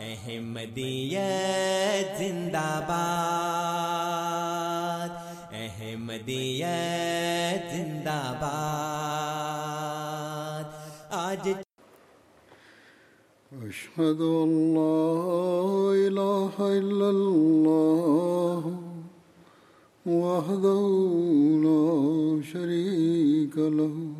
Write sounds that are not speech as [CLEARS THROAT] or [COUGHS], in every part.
احمدیت زندہ باد، احمدیت زندہ باد۔ آج أشهد أن لا إله إلا الله وحده لا شريك له۔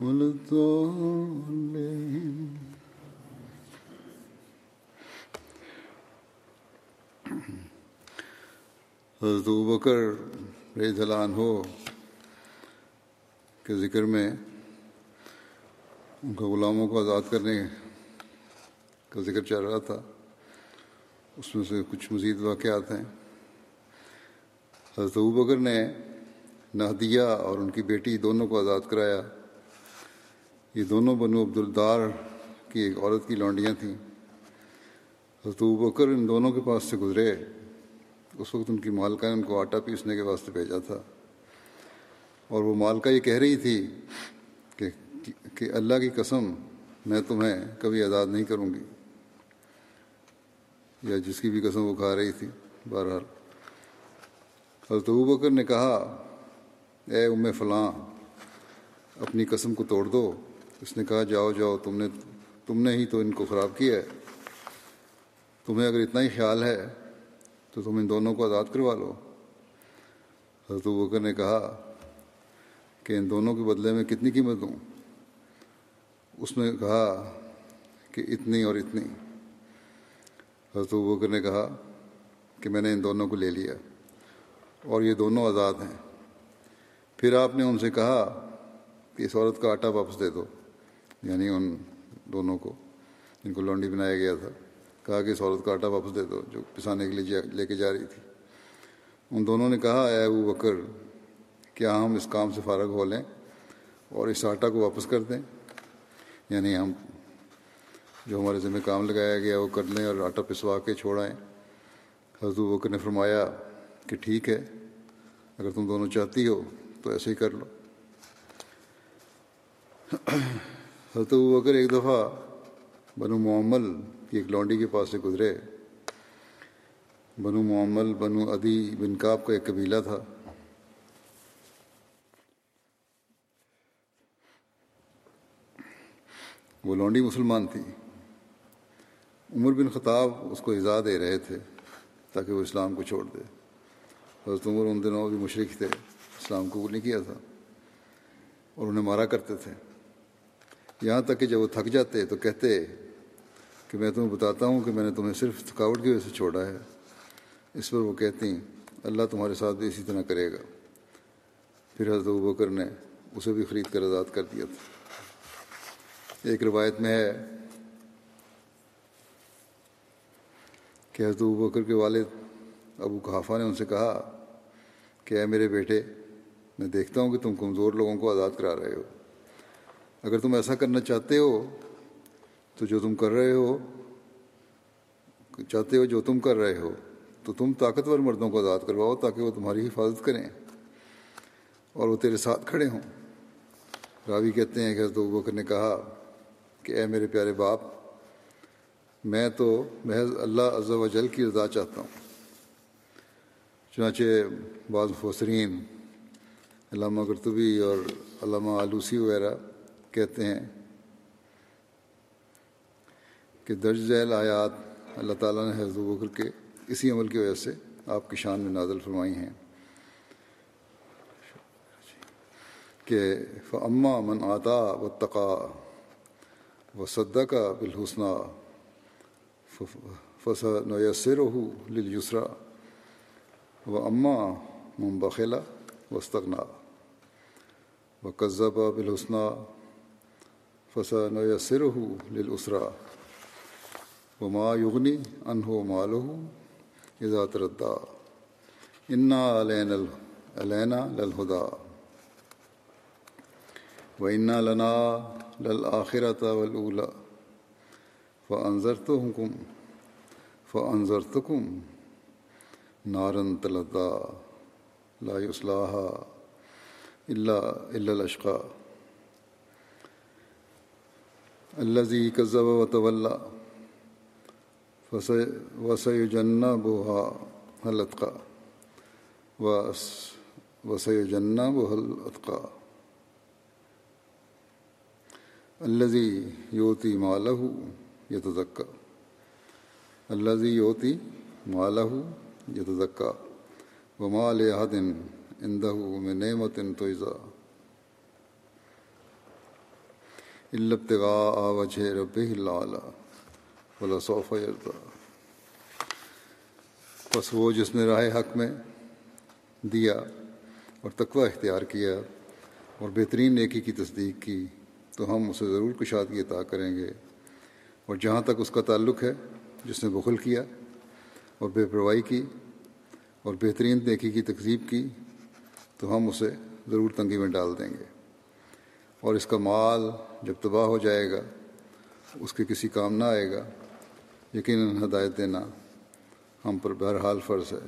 ولا [COUGHS] حضرت بکر رضی اللہ عنہ کے ذکر میں ان کا غلاموں کو آزاد کرنے کا ذکر چل رہا تھا، اس میں سے کچھ مزید واقعات ہیں۔ حضرت بکر نے نہدیہ اور ان کی بیٹی دونوں کو آزاد کرایا۔ یہ دونوں بنو عبدالدار کی ایک عورت کی لونڈیاں تھیں۔ حضرت بکر ان دونوں کے پاس سے گزرے۔ اس وقت ان کی مالکہ نے ان کو آٹا پیسنے کے واسطے بھیجا تھا۔ اور وہ مالکہ یہ کہہ رہی تھی کہ کہ اللہ کی قسم میں تمہیں کبھی آزاد نہیں کروں گی۔ یا جس کی بھی قسم وہ کھا رہی تھی۔ بہرحال حضرت بکر نے کہا، اے ام فلاں، اپنی قسم کو توڑ دو۔ اس نے کہا، جاؤ جاؤ، تم نے تم نے ہی تو ان کو خراب کیا ہے۔ تمہیں اگر اتنا ہی خیال ہے تو تم ان دونوں کو آزاد کروا لو۔ حضرت بکر نے کہا کہ ان دونوں کے بدلے میں کتنی قیمت دوں؟ اس نے کہا کہ اتنی اور اتنی۔ حضرت بکر نے کہا کہ میں نے ان دونوں کو لے لیا اور یہ دونوں آزاد ہیں۔ پھر آپ نے ان سے کہا کہ اس عورت کا آٹا واپس دے دو۔ یعنی ان دونوں کو، جن کو لونڈی بنایا گیا تھا۔ کہا کہ اس عورت کا آٹا واپس دے دو، جو پسانے کے لیے لے کے جا رہی تھی۔ ان دونوں نے کہا، اے ابو بکر، کیا ہم اس کام سے فارغ ہو لیں اور اس آٹا کو واپس کر دیں؟ یعنی ہم جو ہمارے ذمہ کام لگایا گیا وہ کر لیں اور آٹا پسوا کے چھوڑائیں۔ حضرت بکر نے فرمایا کہ ٹھیک ہے، اگر تم دونوں چاہتی ہو تو ایسے ہی کر لو۔ حضرت بکر ایک دفعہ بنو معمل کی ایک لونڈی کے پاس سے گزرے۔ بنو معمل، بنو ادی بن کاب کا ایک قبیلہ تھا۔ وہ لونڈی مسلمان تھی۔ عمر بن خطاب اس کو اجازت دے رہے تھے تاکہ وہ اسلام کو چھوڑ دے۔ حضرت عمر ان دنوں بھی مشرق تھے، اسلام قبول نہیں کیا تھا اور انہیں مارا کرتے تھے۔ یہاں تک کہ جب وہ تھک جاتے تو کہتے کہ میں تمہیں بتاتا ہوں کہ میں نے تمہیں صرف تھکاوٹ کی وجہ سے چھوڑا ہے۔ اس پر وہ کہتی اللہ تمہارے ساتھ بھی اسی طرح کرے گا۔ پھر حضرت بکر نے اسے بھی خرید کر آزاد کر دیا تھا۔ ایک روایت میں ہے کہ حضرت بکر کے والد ابو کحافہ نے ان سے کہا کہ اے میرے بیٹے، میں دیکھتا ہوں کہ تم کمزور لوگوں کو آزاد کرا رہے ہو۔ اگر تم ایسا کرنا چاہتے ہو تو جو تم کر رہے ہو، چاہتے ہو جو تم کر رہے ہو، تو تم طاقتور مردوں کو آزاد کرواؤ تاکہ وہ تمہاری حفاظت کریں اور وہ تیرے ساتھ کھڑے ہوں۔ راوی کہتے ہیں کہ حضرت بکر نے کہا کہ اے میرے پیارے باپ، میں تو محض اللہ عز و جل کی رضا چاہتا ہوں۔ چنانچہ بعض مفسرین، علامہ کرتبی اور علامہ آلوسی وغیرہ کہتے ہیں کہ درج ذیل آیات اللہ تعالیٰ نے حضرت بکر کے اسی عمل کی وجہ سے آپ کی شان میں نازل فرمائی ہیں کہ فعما من آتا و تقا و صدا کا بالحسنہ فص نیسر للجسرا و اماں من بخلا وسطنا و قذبہ بالحسنہ فص نیسر للاسرا و ما یغنی انہو مالہ اذا تردا انا علین علینا للہدا و انا لنا للآخرت ولاولا فانضرتکم فانضرتکم نارن تلدا لا یصلاحا الا الا الاشقا الذي كذب وتولى وسيجنبها الأتقى. وسيجنبها الأتقى. الذي يؤتي ماله يتزكى. الذي يؤتي ماله يتزكى. وما لأحد عنده من نعمة تجزى. إلا ابتغاء وجه ربه الأعلى، ولا صوف یردا بس وہ جس نے راہ حق میں دیا اور تقوی اختیار کیا اور بہترین نیکی کی تصدیق کی، تو ہم اسے ضرور کشادگی عطا کریں گے۔ اور جہاں تک اس کا تعلق ہے، جس نے بخل کیا اور بے پرواہی کی اور بہترین نیکی کی تقزیب کی، تو ہم اسے ضرور تنگی میں ڈال دیں گے۔ اور اس کا مال جب تباہ ہو جائے گا، اس کے کسی کام نہ آئے گا۔ یقیناً ہدایت دینا ہم پر بہرحال فرض ہے۔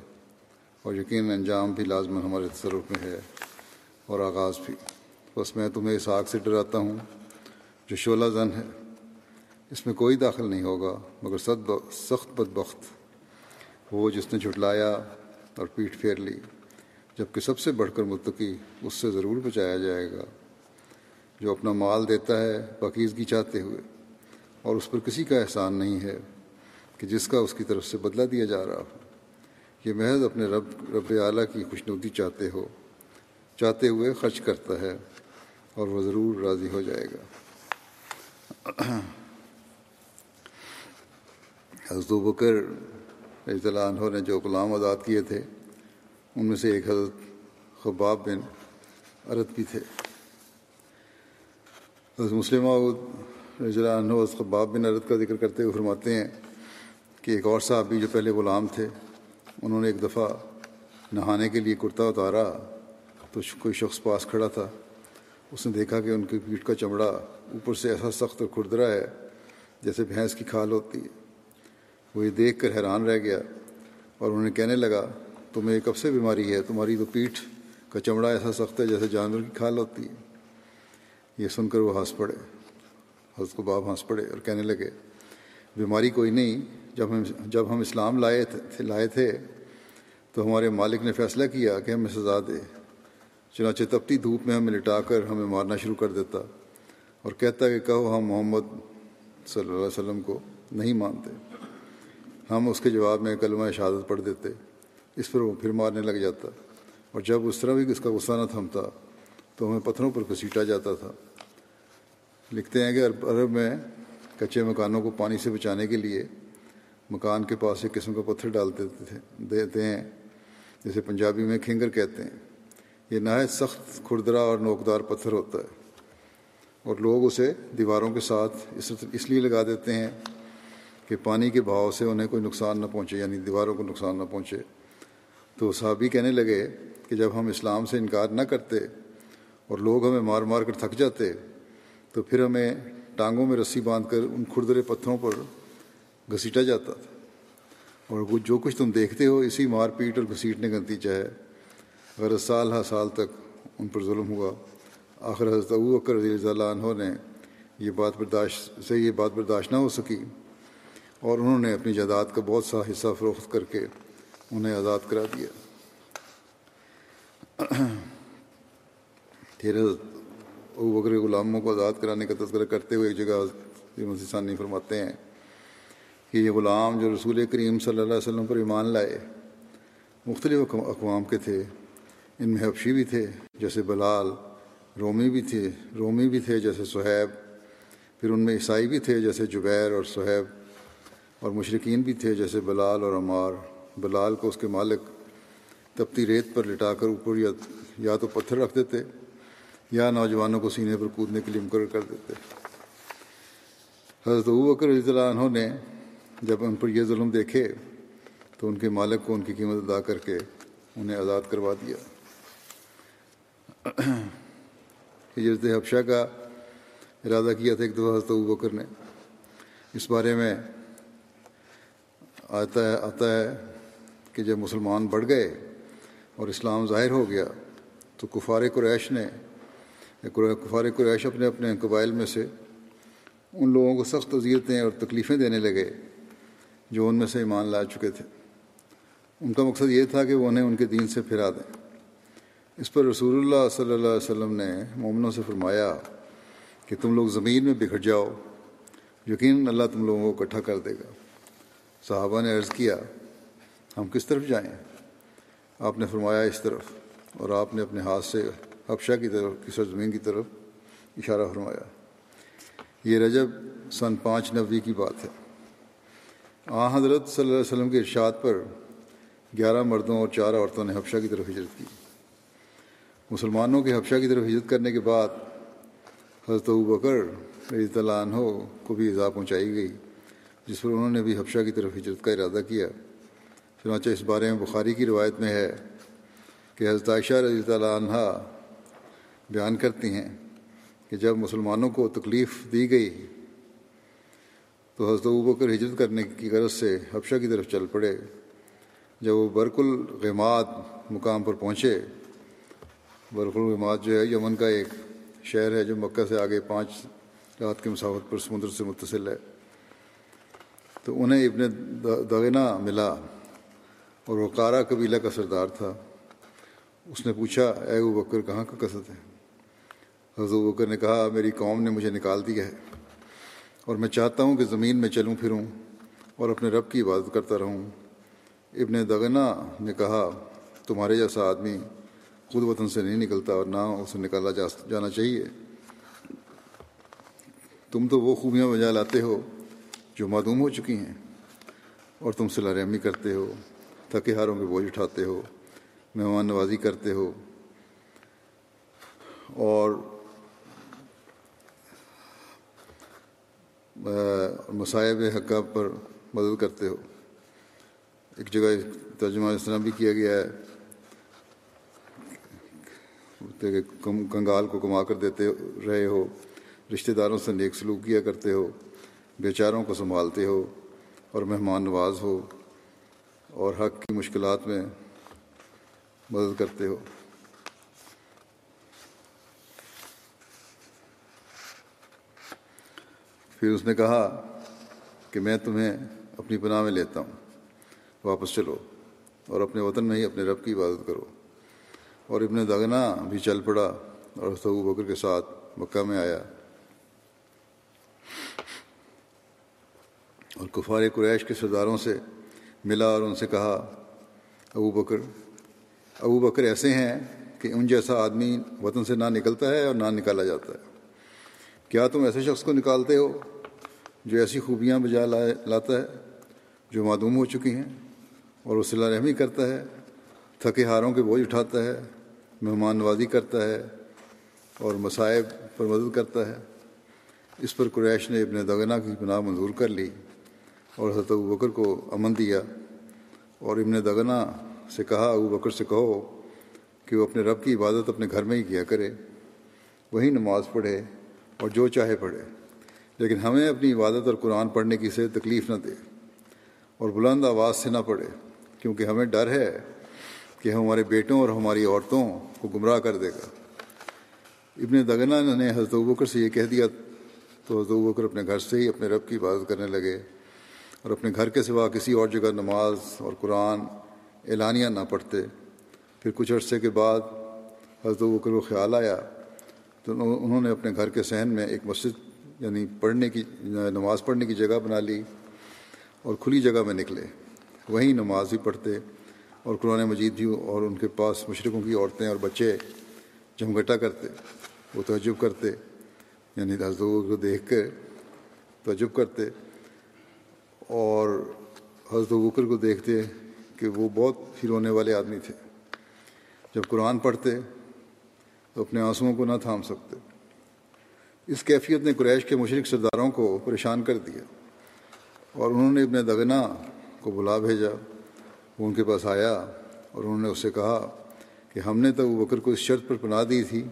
اور یقیناً انجام بھی لازمن ہمارے تصرف میں ہے اور آغاز بھی۔ بس میں تمہیں اس آگ سے ڈراتا ہوں جو شعلہ زن ہے۔ اس میں کوئی داخل نہیں ہوگا، مگر سد سخت بد بخت وہ جس نے جھٹلایا اور پیٹھ پھیر لی، جبکہ سب سے بڑھ کر متقی اس سے ضرور بچایا جائے گا۔ جو اپنا مال دیتا ہے، پاکیزگی چاہتے ہوئے۔ اور اس پر کسی کا احسان نہیں ہے کہ جس کا اس کی طرف سے بدلہ دیا جا رہا ہو۔ یہ محض اپنے رب رب اعلیٰ کی خوشنودی چاہتے ہو، چاہتے ہوئے خرچ کرتا ہے اور وہ ضرور راضی ہو جائے گا۔ [CLEARS THROAT] حضرت بکر اضلاع عنہ نے جو غلام آزاد کیے تھے، ان میں سے ایک حضرت خباب بن عرت بھی تھے۔ حضرت مسلم رضی اللہ عنہ خباب بن عرت کا ذکر کرتے ہوئے فرماتے ہیں کہ ایک اور صاحب بھی جو پہلے غلام تھے، انہوں نے ایک دفعہ نہانے کے لیے کرتا اتارا تو کوئی شخص پاس کھڑا تھا۔ اس نے دیکھا کہ ان کی پیٹھ کا چمڑا اوپر سے ایسا سخت اور کھردرا ہے جیسے بھینس کی کھال ہوتی ہے۔ وہ یہ دیکھ کر حیران رہ گیا اور انہیں کہنے لگا، تمہیں کب سے بیماری ہے؟ تمہاری تو پیٹھ کا چمڑا ایسا سخت ہے جیسے جانور کی کھال ہوتی ہے۔ یہ سن کر وہ ہنس پڑے۔ حضرت کو باب ہنس پڑے اور کہنے لگے، بیماری کوئی نہیں، جب ہم جب ہم اسلام لائے تھے لائے تھے تو ہمارے مالک نے فیصلہ کیا کہ ہمیں سزا دے۔ چنانچہ تپتی دھوپ میں ہمیں لٹا کر ہمیں مارنا شروع کر دیتا اور کہتا کہ کہو ہم محمد صلی اللہ علیہ وسلم کو نہیں مانتے۔ ہم اس کے جواب میں کلمہ شہادت پڑھ دیتے، اس پر وہ پھر مارنے لگ جاتا اور جب اس طرح بھی اس کا غصہ نہ تھمتا تو ہمیں پتھروں پر گھسیٹا جاتا تھا۔ لکھتے ہیں کہ عرب میں کچے مکانوں کو پانی سے بچانے کے لیے مکان کے پاس ایک قسم کا پتھر ڈال دیتے تھے دیتے ہیں، جسے پنجابی میں کھنگر کہتے ہیں۔ یہ نہایت سخت کھردرا اور نوکدار پتھر ہوتا ہے۔ اور لوگ اسے دیواروں کے ساتھ اس اس لیے لگا دیتے ہیں کہ پانی کے بہاؤ سے انہیں کوئی نقصان نہ پہنچے یعنی دیواروں کو نقصان نہ پہنچے۔ تو صحابی کہنے لگے کہ جب ہم اسلام سے انکار نہ کرتے اور لوگ ہمیں مار مار کر تھک جاتے تو پھر ہمیں ٹانگوں میں رسی باندھ کر ان کھردرے پتھروں پر گھسیٹا جاتا تھا۔ اور وہ جو کچھ تم دیکھتے ہو، اسی مار پیٹ اور گھسیٹنے کا نتیجہ ہے۔ اگر سال ہر سال تک ان پر ظلم ہوا، آخر حضرت ابو بکر رضی اللہ عنہ نے یہ بات برداشت سے یہ بات برداشت نہ ہو سکی۔ اور انہوں نے اپنی جائیداد کا بہت سا حصہ فروخت کر کے انہیں آزاد کرا دیا۔ پھر حضرت ابو بکر غلاموں کو آزاد کرانے کا تذکرہ کرتے ہوئے ایک جگہ ثانی فرماتے ہیں کہ یہ غلام جو رسول کریم صلی اللہ علیہ وسلم پر ایمان لائے، مختلف اقوام کے تھے، ان میں حبشی بھی تھے، جیسے بلال، رومی بھی تھے، رومی بھی تھے جیسے صہیب پھر ان میں عیسائی بھی تھے جیسے جبیر اور صہیب اور مشرقین بھی تھے جیسے بلال اور عمار۔ بلال کو اس کے مالک تپتی ریت پر لٹا کر اوپر یا یا تو پتھر رکھ دیتے یا نوجوانوں کو سینے پر کودنے کے لیے مقرر کر دیتے حضرت بکر رضی اللہ عنہ نے جب ان پر یہ ظلم دیکھے تو ان کے مالک کو ان کی قیمت ادا کر کے انہیں آزاد کروا دیا۔ ہجرت حفشہ کا ارادہ کیا تھا ایک دفعہ حضرت بکر نے۔ اس بارے میں آتا ہے آتا ہے کہ جب مسلمان بڑھ گئے اور اسلام ظاہر ہو گیا تو کفار قریش نے کفار قریش اپنے اپنے قبائل میں سے ان لوگوں کو سخت اذیتیں اور تکلیفیں دینے لگے جو ان میں سے ایمان لا چکے تھے۔ ان کا مقصد یہ تھا کہ وہ انہیں ان کے دین سے پھرا دیں۔ اس پر رسول اللہ صلی اللہ علیہ وسلم نے مومنوں سے فرمایا کہ تم لوگ زمین میں بکھر جاؤ۔ یقیناً اللہ تم لوگوں کو اکٹھا کر دے گا۔ صحابہ نے عرض کیا، ہم کس طرف جائیں؟ آپ نے فرمایا، اس طرف۔ اور آپ نے اپنے ہاتھ سے حفشہ کی طرف، کی سرزمین کی طرف اشارہ فرمایا۔ یہ رجب سن پانچ نبی کی بات ہے۔ آ حضرت صلی اللہ علیہ وسلم کے ارشاد پر گیارہ مردوں اور چار عورتوں نے حفشہ کی طرف ہجرت کی۔ مسلمانوں کے حفشہ کی طرف ہجرت کرنے کے بعد حضرت بکر رضی اللہ عنہ کو بھی اضافہ پہنچائی گئی، جس پر انہوں نے بھی حفشہ کی طرف ہجرت کا ارادہ کیا۔ چنانچہ اس بارے میں بخاری کی روایت میں ہے کہ حضرت عائشہ رضی اللہ عنہ بیان کرتی ہیں کہ جب مسلمانوں کو تکلیف دی گئی تو حضرت بکر ہجرت کرنے کی غرض سے حفشہ کی طرف چل پڑے۔ جب وہ برک الغمات مقام پر پہنچے، برق الغمات جو ہے یمن کا ایک شہر ہے جو مکہ سے آگے پانچ رات کے مسافت پر سمندر سے متصل ہے۔ تو انہیں ابن دغنا ملا اور وہ کارا قبیلہ کا سردار تھا۔ اس نے پوچھا، اے وہ بکر، کہاں کا قصد ہے؟ حضرت بکر نے کہا، میری قوم نے مجھے نکال دیا ہے اور میں چاہتا ہوں کہ زمین میں چلوں پھروں اور اپنے رب کی عبادت کرتا رہوں۔ ابن دغنا نے کہا، تمہارے جیسا آدمی خود وطن سے نہیں نکلتا اور نہ اسے نکالا جا جانا چاہیے۔ تم تو وہ خوبیاں بجا لاتے ہو جو معدوم ہو چکی ہیں اور تم صلاح رحمی کرتے ہو، تھکے ہاروں کے بوجھ اٹھاتے ہو، مہمان نوازی کرتے ہو اور مصائب حقہ پر مدد کرتے ہو۔ ایک جگہ ترجمہ اس طرح بھی کیا گیا ہے۔ کہ کنگال کو کما کر دیتے رہے ہو۔ رشتہ داروں سے نیک سلوک کیا کرتے ہو۔ بیچاروں کو سنبھالتے ہو۔ اور مہمان نواز ہو۔ اور حق کی مشکلات میں مدد کرتے ہو۔ پھر اس نے کہا کہ میں تمہیں اپنی پناہ میں لیتا ہوں۔ واپس چلو اور اپنے وطن میں ہی اپنے رب کی عبادت کرو۔ اور ابن دگنا بھی چل پڑا اور سبو بکر کے ساتھ مکہ میں آیا۔ اور کفار قریش کے سرداروں سے ملا اور ان سے کہا، ابو بکر ابو بکر ایسے ہیں کہ ان جیسا آدمی وطن سے نہ نکلتا ہے اور نہ نکالا جاتا ہے۔ کیا تم ایسے شخص کو نکالتے ہو جو ایسی خوبیاں بجا لاتا ہے، جو معدوم ہو چکی ہیں اور وہ صلاح رحمی کرتا ہے، تھکے ہاروں کے بوجھ اٹھاتا ہے، مہمان نوازی کرتا ہے اور مصائب پر مدد کرتا ہے؟ اس پر قریش نے ابن دگنا کی پناہ منظور کر لی اور حضرت ابو بکر کو امن دیا اور ابن دگنا سے کہا، ابو بکر سے کہو کہ وہ اپنے رب کی عبادت اپنے گھر میں ہی کیا کرے، وہی نماز پڑھے اور جو چاہے پڑھے۔ لیکن ہمیں اپنی عبادت اور قرآن پڑھنے کی سے تکلیف نہ دے اور بلند آواز سے نہ پڑھے، کیونکہ ہمیں ڈر ہے کہ ہمارے بیٹوں اور ہماری عورتوں کو گمراہ کر دے گا۔ ابن دگنا نے حضرت بکر سے یہ کہہ دیا، تو حضرت بکر اپنے گھر سے ہی اپنے رب کی عبادت کرنے لگے اور اپنے گھر کے سوا کسی اور جگہ نماز اور قرآن اعلانیہ نہ پڑھتے۔ پھر کچھ عرصے کے بعد حضرت بکر کو خیال آیا تو انہوں نے اپنے گھر کے صحن میں ایک مسجد یعنی پڑھنے کی، نماز پڑھنے کی جگہ بنا لی اور کھلی جگہ میں نکلے۔ وہیں نماز بھی پڑھتے اور قرآن مجید بھی، اور ان کے پاس مشرقوں کی عورتیں اور بچے جمگٹا کرتے، وہ تعجب کرتے یعنی حضرت کو دیکھ کر تعجب کرتے اور حضرت بکر کو دیکھتے کہ وہ بہت ہی رونے والے آدمی تھے۔ جب قرآن پڑھتے تو اپنے آنسوؤں کو نہ تھام سکتے۔ اس کیفیت نے قریش کے مشرق سرداروں کو پریشان کر دیا اور انہوں نے ابن دگنا کو بلا بھیجا۔ وہ ان کے پاس آیا اور انہوں نے اس سے کہا کہ ہم نے تو وہ بکر کو اس شرط پر پناہ دی تھی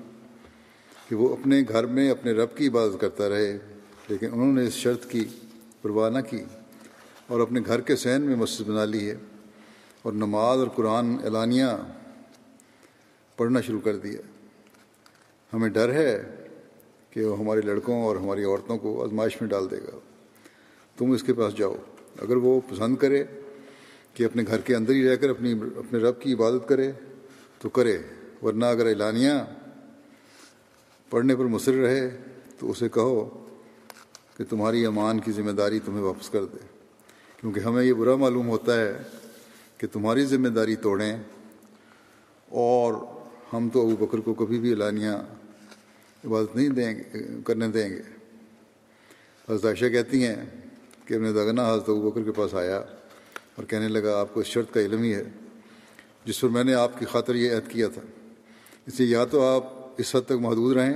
کہ وہ اپنے گھر میں اپنے رب کی عبادت کرتا رہے، لیکن انہوں نے اس شرط کی پرواہ نہ کی اور اپنے گھر کے سین میں مسجد بنا لی ہے اور نماز اور قرآن اعلانیہ پڑھنا شروع کر دیا۔ ہمیں ڈر ہے کہ وہ ہمارے لڑکوں اور ہماری عورتوں کو آزمائش میں ڈال دے گا۔ تم اس کے پاس جاؤ۔ اگر وہ پسند کرے کہ اپنے گھر کے اندر ہی رہ کر اپنی اپنے رب کی عبادت کرے تو کرے، ورنہ اگر اعلانیہ پڑھنے پر مصر رہے تو اسے کہو کہ تمہاری امان کی ذمہ داری تمہیں واپس کر دے۔ کیونکہ ہمیں یہ برا معلوم ہوتا ہے کہ تمہاری ذمہ داری توڑیں اور ہم تو ابو بکر کو کبھی بھی اعلانیہ عبادت نہیں دیں گے، کرنے دیں گے۔ حضرت عائشہ کہتی ہیں کہ ابن دگنا حضرت ابو بکر کے پاس آیا اور کہنے لگا، آپ کو اس شرط کا علم ہی ہے جس پر میں نے آپ کی خاطر یہ عہد کیا تھا۔ اس لیے یا تو آپ اس حد تک محدود رہیں،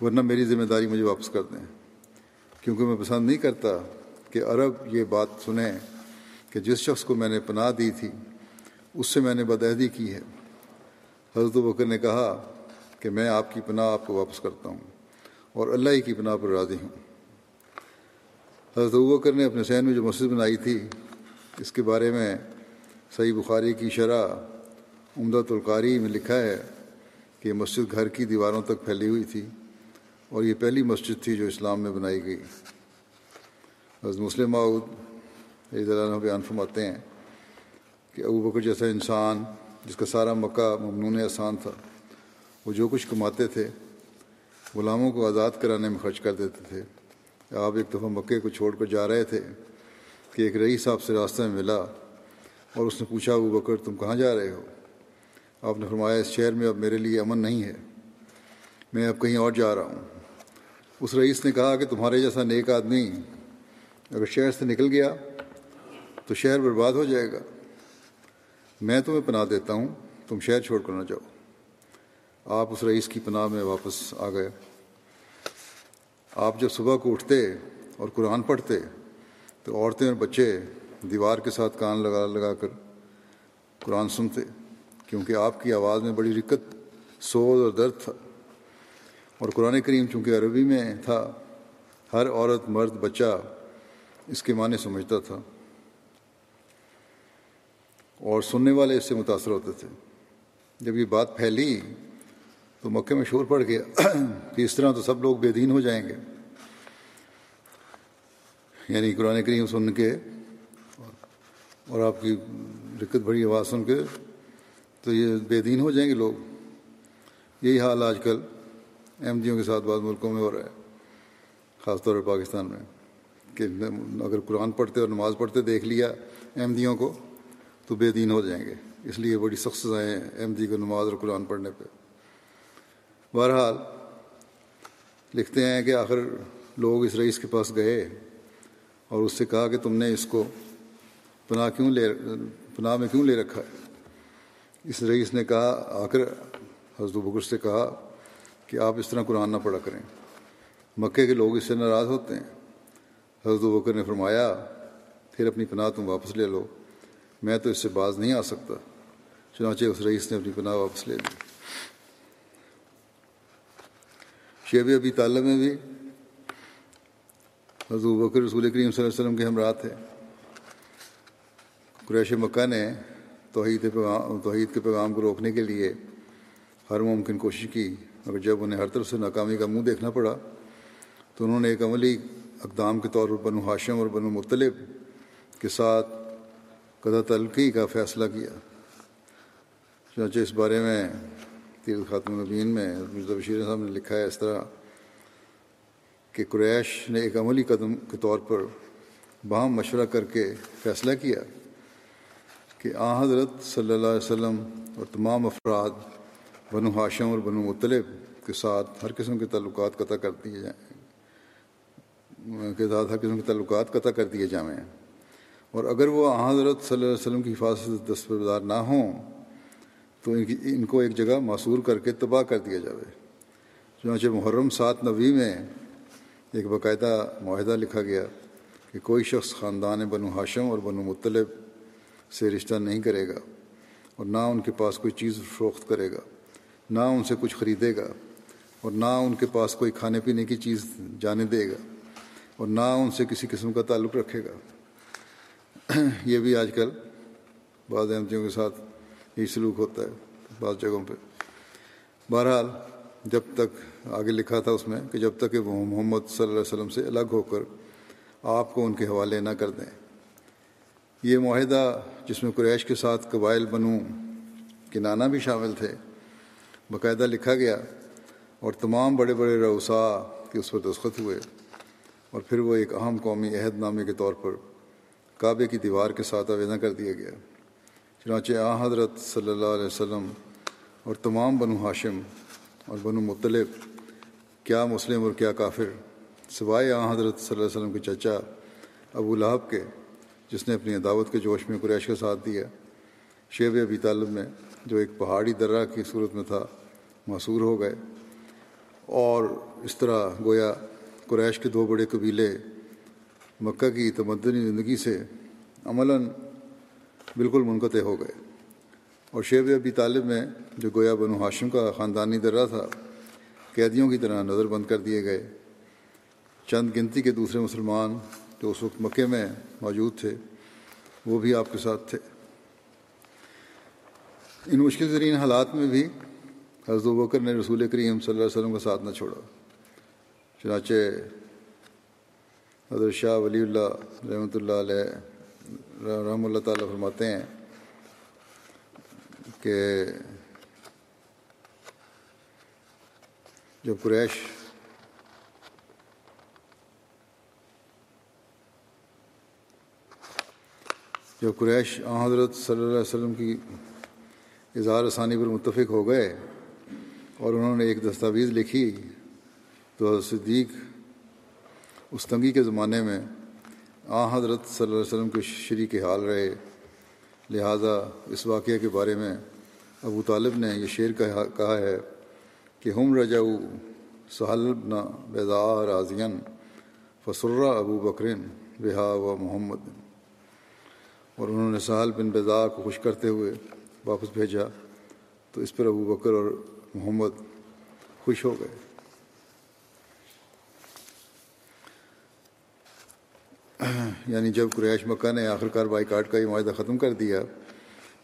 ورنہ میری ذمہ داری مجھے واپس کر دیں۔ کیونکہ میں پسند نہیں کرتا کہ عرب یہ بات سنیں کہ جس شخص کو میں نے پناہ دی تھی، اس سے میں نے بدعہدی کی ہے۔ حضرت بکر نے کہا کہ میں آپ کی پناہ آپ کو واپس کرتا ہوں اور اللہ ہی کی پناہ پر راضی ہوں۔ حضرت بکر نے اپنے سین میں جو مسجد بنائی تھی، اس کے بارے میں صحیح بخاری کی شرح عمدہ القاری میں لکھا ہے کہ یہ مسجد گھر کی دیواروں تک پھیلی ہوئی تھی اور یہ پہلی مسجد تھی جو اسلام میں بنائی گئی۔ حضرت مسلم معود عنہ بیان فرماتے ہیں کہ ابو بکر جیسا انسان جس کا سارا مکہ ممنون آسان تھا۔ وہ جو کچھ کماتے تھے، غلاموں کو آزاد کرانے میں خرچ کر دیتے تھے۔ آپ ایک دفعہ مکے کو چھوڑ کر جا رہے تھے کہ ایک رئیس صاحب سے راستے میں ملا اور اس نے پوچھا، ابو بکر، تم کہاں جا رہے ہو؟ آپ نے فرمایا، اس شہر میں اب میرے لیے امن نہیں ہے، میں اب کہیں اور جا رہا ہوں۔ اس رئیس نے کہا کہ تمہارے جیسا نیک آدمی اگر شہر سے نکل گیا تو شہر برباد ہو جائے گا۔ میں تمہیں پناہ دیتا ہوں، تم شہر چھوڑ کر نہ جاؤ۔ آپ اس رئیس کی پناہ میں واپس آ گئے۔ آپ جب صبح کو اٹھتے اور قرآن پڑھتے، تو عورتیں اور بچے دیوار کے ساتھ کان لگا لگا کر قرآن سنتے، کیونکہ آپ کی آواز میں بڑی رکت، سوز اور درد تھا۔ اور قرآن کریم چونکہ عربی میں تھا، ہر عورت، مرد، بچہ اس کے معنی سمجھتا تھا۔ اور سننے والے اس سے متاثر ہوتے تھے۔ جب یہ بات پھیلی تو مکے میں شور پڑ گیا کہ اس طرح تو سب لوگ بے دین ہو جائیں گے۔ یعنی قرآن کریم سن کے اور آپ کی دقت بڑی آواز سن کے تو یہ بے دین ہو جائیں گے لوگ۔ یہی حال آج کل احمدیوں جی کے ساتھ بعض ملکوں میں ہو رہا ہے، خاص طور پر پاکستان میں۔ کہ اگر قرآن پڑھتے اور نماز پڑھتے دیکھ لیا احمدیوں جی کو تو بے دین ہو جائیں گے۔ اس لیے بڑی سخت سزائیں ہیں احمدی کو نماز اور قرآن پڑھنے پہ۔ بہرحال، لکھتے ہیں کہ آخر لوگ اس رئیس کے پاس گئے اور اس سے کہا کہ تم نے اس کو پناہ کیوں لے، پناہ میں کیوں لے رکھا ہے؟ اس رئیس نے کہا، آخر حضرت بکر سے کہا کہ آپ اس طرح قرآن نہ پڑھا کریں۔ مکے کے لوگ اس سے ناراض ہوتے ہیں۔ حضرت بکر نے فرمایا، پھر اپنی پناہ تم واپس لے لو۔ میں تو اس سے باز نہیں آ سکتا۔ چنانچہ اس رئیس نے اپنی پناہ واپس لے لی۔ شیب ابی طالب میں بھی حضور بکر رسول کریم صلی اللہ علیہ وسلم کے ہمراہ تھے قریش مکہ نے توحید پیغام توحید کے پیغام کو روکنے کے لیے ہر ممکن کوشش کی، مگر جب انہیں ہر طرف سے ناکامی کا منہ دیکھنا پڑا، تو انہوں نے ایک عملی اقدام کے طور پر بنو ہاشم اور بنو مطلب کے ساتھ قدا تلقی کا فیصلہ کیا۔ چنانچہ اس بارے میں تیر خاتم نبین میں مرزا بشیر صاحب نے لکھا ہے اس طرح کہ قریش نے ایک عملی قدم کے طور پر باہم مشورہ کر کے فیصلہ کیا کہ آ حضرت صلی اللہ علیہ وسلم اور تمام افراد بنو ہاشم اور بنو مطلب کے ساتھ ہر قسم کے تعلقات قطع کر دیے جائیں۔ کے ساتھ ہر قسم کے تعلقات قطع کر دیے جائیں اور اگر وہ حضرت صلی اللہ علیہ وسلم کی حفاظت دستبردار نہ ہوں، تو ان کی ان کو ایک جگہ معصور کر کے تباہ کر دیا جائے چنانچہ محرم سات نوی میں ایک باقاعدہ معاہدہ لکھا گیا کہ کوئی شخص خاندان بنو ہاشم اور بنو مطلب سے رشتہ نہیں کرے گا اور نہ ان کے پاس کوئی چیز فروخت کرے گا، نہ ان سے کچھ خریدے گا اور نہ ان کے پاس کوئی کھانے پینے کی چیز جانے دے گا اور نہ ان سے کسی قسم کا تعلق رکھے گا۔ [CLEARS THROAT] یہ بھی آج کل بعض احمدیوں کے ساتھ یہی سلوک ہوتا ہے، بعض جگہوں پہ۔ بہرحال، جب تک آگے لکھا تھا اس میں کہ جب تک کہ وہ محمد صلی اللہ علیہ وسلم سے الگ ہو کر آپ کو ان کے حوالے نہ کر دیں۔ یہ معاہدہ جس میں قریش کے ساتھ قبائل بنوں کنانا بھی شامل تھے، باقاعدہ لکھا گیا اور تمام بڑے بڑے روسا کے اس پر دستخط ہوئے۔ اور پھر وہ ایک اہم قومی عہد نامے کے طور پر کعبے کی دیوار کے ساتھ آویزاں کر دیا گیا۔ چنانچہ آ حضرت صلی اللہ علیہ وسلم اور تمام بنو ہاشم اور بنو مطلب کیا مسلم اور کیا کافر، سوائے آ حضرت صلی اللہ علیہ وسلم کے چچا ابو لہب کے، جس نے اپنی عداوت کے جوش میں قریش کا ساتھ دیا۔ شیب ابی طالب میں جو ایک پہاڑی درہ کی صورت میں تھا، معصور ہو گئے۔ اور اس طرح گویا قریش کے دو بڑے قبیلے مکہ کی تمدنی زندگی سے عملاً بالکل منقطع ہو گئے۔ اور شیب ابی طالب میں جو گویا بنو ہاشم کا خاندانی درہ تھا، قیدیوں کی طرح نظر بند کر دیے گئے۔ چند گنتی کے دوسرے مسلمان جو اس وقت مکے میں موجود تھے، وہ بھی آپ کے ساتھ تھے۔ ان مشکل ترین حالات میں بھی حضرت بکر نے رسول کریم صلی اللہ علیہ وسلم کا ساتھ نہ چھوڑا، چنانچہ حضرت شاہ ولی اللہ رحمۃ اللہ علیہ رحم اللہ تعالیٰ فرماتے ہیں کہ جب قریش جب قریش حضرت صلی اللہ علیہ وسلم کی اظہار ثانی پر متفق ہو گئے اور انہوں نے ایک دستاویز لکھی تو صدیق اس تنگی کے زمانے میں آ حضرت صلی اللہ علیہ وسلم کے شریک حال رہے۔ لہٰذا اس واقعہ کے بارے میں ابو طالب نے یہ شعر کہا ہے کہ ہم رجاؤ سہلبنا بیضا راضین فسرہ ابو بکرین بحا و محمد۔ اور انہوں نے سہل بن بیضا کو خوش کرتے ہوئے واپس بھیجا۔ تو اس پر ابو بکر اور محمد خوش ہو گئے۔ یعنی جب قریش مکہ نے آخر کار بائی کاٹ کا یہ معاہدہ ختم کر دیا،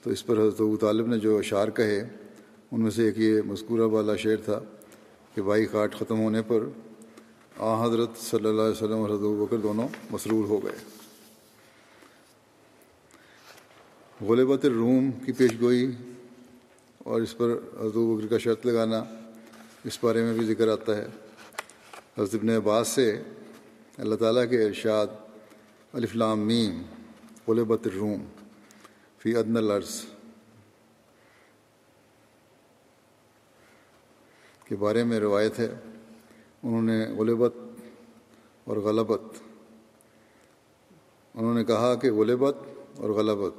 تو اس پر حضرت ابو طالب نے جو اشعار کہے، ان میں سے ایک یہ مذکورہ والا شعر تھا کہ بائی کاٹ ختم ہونے پر آ حضرت صلی اللہ علیہ وسلم اور حضرت بکر دونوں مسرور ہو گئے۔ غلبت الروم کی پیش گوئی اور اس پر حضرت بکر کا شرط لگانا، اس بارے میں بھی ذکر آتا ہے۔ حضرت ابن عباس سے اللہ تعالیٰ کے ارشاد الفلام میم، غلبت الروم فی ادن الارض کے بارے میں روایت ہے، انہوں نے غلبت اور غلبت۔ انہوں نے کہا کہ غلبت اور غلبت۔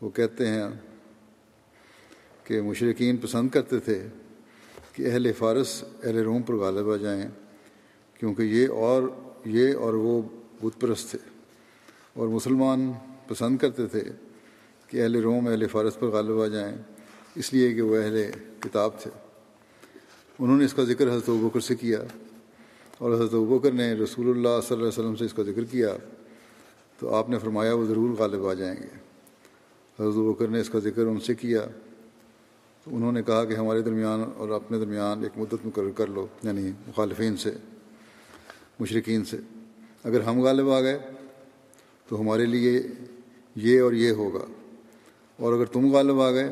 وہ کہتے ہیں کہ مشرقین پسند کرتے تھے کہ اہل فارس، اہل روم پر غالب آ جائیں، کیونکہ یہ اور یہ اور وہ بت پرست تھے۔ اور مسلمان پسند کرتے تھے کہ اہل روم، اہل فارس پر غالب آ جائیں۔ اس لیے کہ وہ اہل کتاب تھے۔ انہوں نے اس کا ذکر حضرت بکر سے کیا اور حضرت بکر نے رسول اللہ صلی اللہ علیہ وسلم سے اس کا ذکر کیا تو آپ نے فرمایا وہ ضرور غالب آ جائیں گے۔ حضرت بکر نے اس کا ذکر ان سے کیا۔ تو انہوں نے کہا کہ ہمارے درمیان اور اپنے درمیان ایک مدت مقرر کر لو یعنی مخالفین سے مشرقین سے۔ اگر ہم غالب آ گئے تو ہمارے لیے یہ اور یہ ہوگا۔ اور اگر تم غالب آ گئے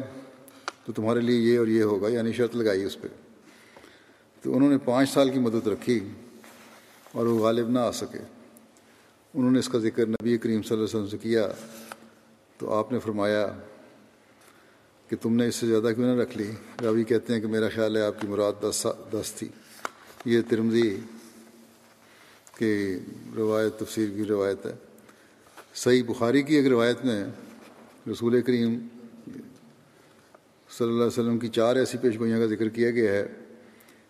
تو تمہارے لیے یہ اور یہ ہوگا یعنی شرط لگائی اس پہ۔ تو انہوں نے پانچ سال کی مدت رکھی اور وہ غالب نہ آ سکے۔ انہوں نے اس کا ذکر نبی کریم صلی اللہ علیہ وسلم سے کیا تو آپ نے فرمایا کہ تم نے اس سے زیادہ کیوں نہ رکھ لی؟ راوی کہتے ہیں کہ میرا خیال ہے آپ کی مراد دس دس تھی۔ یہ ترمزی کی روایت، تفسیر کی روایت ہے۔ صحیح بخاری کی ایک روایت میں رسول کریم صلی اللہ علیہ وسلم کی چار ایسی پیش گوئیاں کا ذکر کیا گیا ہے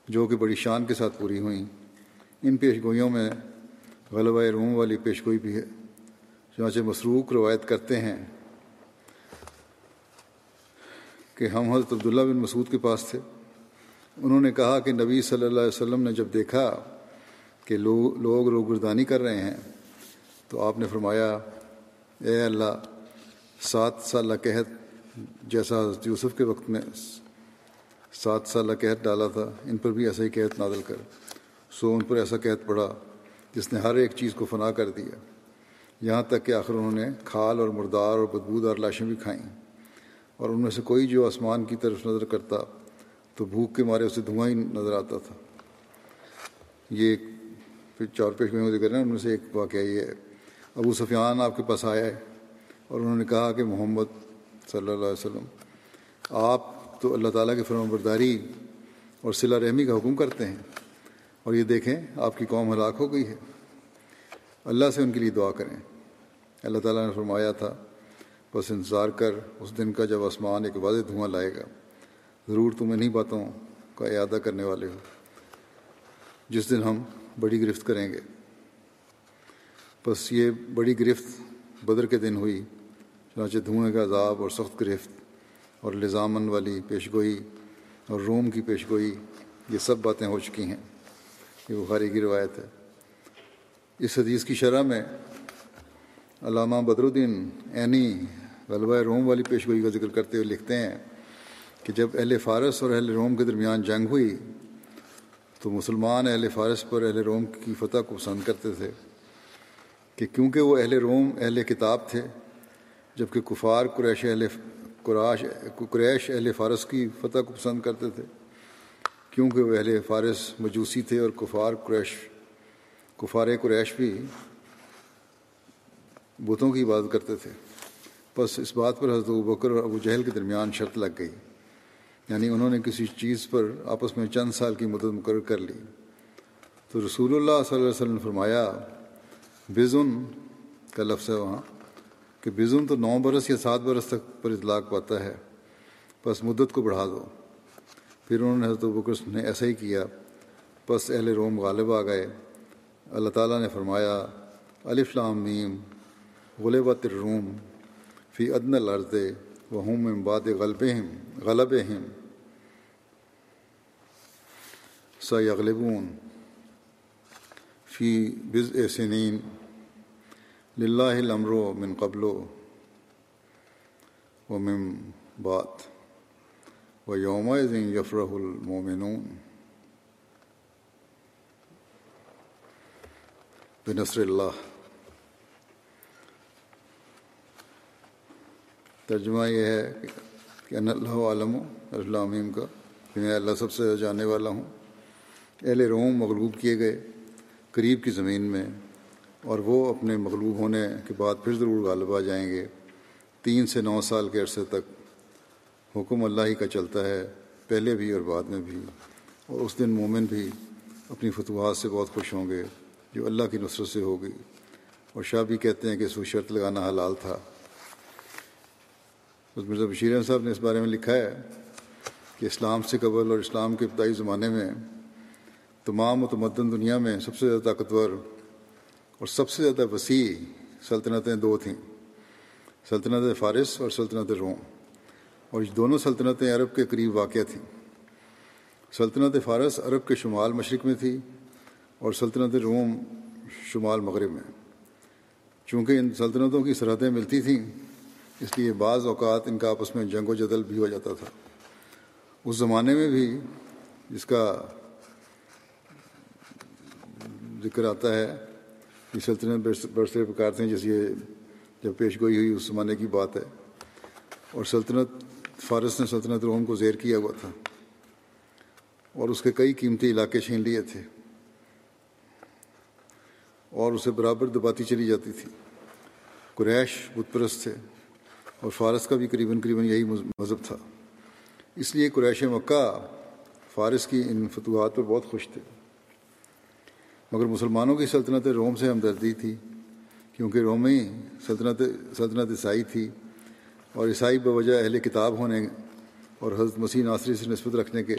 جو کہ بڑی شان کے ساتھ پوری ہوئیں۔ ان پیش گوئیوں میں غلبہ روم والی پیش گوئی بھی ہے، چنانچہ مسروق روایت کرتے ہیں کہ ہم حضرت عبداللہ بن مسعود کے پاس تھے۔ انہوں نے کہا کہ نبی صلی اللہ علیہ وسلم نے جب دیکھا کہ لوگ لوگ روگردانی کر رہے ہیں تو آپ نے فرمایا، اے اللہ، سات سالہ قحط جیسا حضرت یوسف کے وقت میں سات سالہ قحط ڈالا تھا، ان پر بھی ایسا ہی قحط نادل کر۔ سو ان پر ایسا قحط پڑا جس نے ہر ایک چیز کو فنا کر دیا۔ یہاں تک کہ آخر انہوں نے کھال اور مردار اور بدبودار لاشیں بھی کھائیں۔ اور ان میں سے کوئی جو آسمان کی طرف نظر کرتا تو بھوک کے مارے اسے دھواں ہی نظر آتا تھا۔ یہ پھر چار پیش میں ذکر ہے، ان میں سے ایک واقعہ یہ ہے۔ ابو سفیان آپ کے پاس آیا ہے اور انہوں نے کہا کہ محمد صلی اللہ علیہ وسلم، آپ تو اللہ تعالیٰ کے فرم برداری اور صلہ رحمی کا حکم کرتے ہیں اور یہ دیکھیں آپ کی قوم ہلاک ہو گئی ہے۔ اللہ سے ان کے لیے دعا کریں۔ اللہ تعالیٰ نے فرمایا تھا، بس انتظار کر، اس دن کا جب آسمان ایک واضح دھواں لائے گا۔ ضرور تم انہیں باتوں کا اعادہ کرنے والے ہو جس دن ہم بڑی گرفت کریں گے۔ بس یہ بڑی گرفت بدر کے دن ہوئی، چنانچہ دھوئیں کا عذاب اور سخت گرفت اور لزامن والی پیشگوئی اور روم کی پیشگوئی، یہ سب باتیں ہو چکی ہیں۔ یہ بخاری کی روایت ہے۔ اس حدیث کی شرح میں علامہ بدر الدین عینی غلبہ روم والی پیشگوئی کا ذکر کرتے ہوئے لکھتے ہیں کہ جب اہل فارس اور اہل روم کے درمیان جنگ ہوئی تو مسلمان اہل فارس پر اہل روم کی فتح کو پسند کرتے تھے۔ کہ کیونکہ وہ اہل روم، اہل کتاب تھے، جبکہ کفار قریش اہل قراش قریش اہل فارس کی فتح کو پسند کرتے تھے، کیونکہ وہ اہل فارس مجوسی تھے اور کفار قریش کفار قریش بھی بتوں کی عبادت کرتے تھے۔ بس اس بات پر حضرت بکر اور ابو جہل کے درمیان شرط لگ گئی۔ یعنی انہوں نے کسی چیز پر آپس میں چند سال کی مدد مقرر کر لی۔ تو رسول اللہ صلی اللہ علیہ وسلم نے فرمایا بزن کا لفظ ہے وہاں، کہ بزن تو نو برس یا سات برس تک پر اطلاق پاتا ہے بس مدت کو بڑھا دو۔ پھر انہوں نے حضرت بکر نے ایسا ہی کیا بس اہل روم غالب آ گئے۔ اللہ تعالیٰ نے فرمایا، الف لام میم، غلبت الروم فی ادن الارض وہم باد غلب غلب ہم سیغلبون۔ فی بز سنین للہ الامر من قبل و من بات و یوم یفرح المومنون بنصر اللہ ترجمہ یہ ہے کہ ان اللہ عالم السلام کا کہ میں اللہ سب سے جانے والا ہوں۔ اہل روم مغلوب کیے گئے۔ قریب کی زمین میں اور وہ اپنے مغلوب ہونے کے بعد پھر ضرور غالب آ جائیں گے۔ تین سے نو سال کے عرصے تک حکم اللہ ہی کا چلتا ہے، پہلے بھی اور بعد میں بھی۔ اور اس دن مومن بھی اپنی فتوحات سے بہت خوش ہوں گے جو اللہ کی نصرت سے ہوگی۔ اور شاہ بھی کہتے ہیں کہ سو شرط لگانا حلال تھا۔ مرزا بشیر صاحب نے اس بارے میں لکھا ہے کہ اسلام سے قبل اور اسلام کے ابتدائی زمانے میں تمام متمدن دنیا میں سب سے زیادہ طاقتور اور سب سے زیادہ وسیع سلطنتیں دو تھیں۔ سلطنت فارس اور سلطنت روم۔ اور یہ دونوں سلطنتیں عرب کے قریب واقع تھیں۔ سلطنت فارس عرب کے شمال مشرق میں تھی اور سلطنت روم شمال مغرب میں۔ چونکہ ان سلطنتوں کی سرحدیں ملتی تھیں، اس لیے بعض اوقات ان کا آپس میں جنگ و جدل بھی ہو جاتا تھا۔ اس زمانے میں بھی جس کا ذکر آتا ہے کہ سلطنت برسے پکارتے ہیں جیسے یہ جب پیش گوئی ہوئی، اس زمانے کی بات ہے۔ اور سلطنت، فارس نے سلطنت روم کو زیر کیا ہوا تھا۔ اور اس کے کئی قیمتی علاقے چھین لیے تھے۔ اور اسے برابر دباتی چلی جاتی تھی۔ قریش بت پرست تھے۔ اور فارس کا بھی قریباً قریباً یہی مذہب تھا۔ اس لیے قریش مکہ فارس کی ان فتوحات پر بہت خوش تھے۔ مگر مسلمانوں کی سلطنت روم سے ہمدردی تھی، کیونکہ رومی سلطنت سلطنت عیسائی تھی اور عیسائی بوجہ اہل کتاب ہونے اور حضرت مسیح ناصری سے نسبت رکھنے کے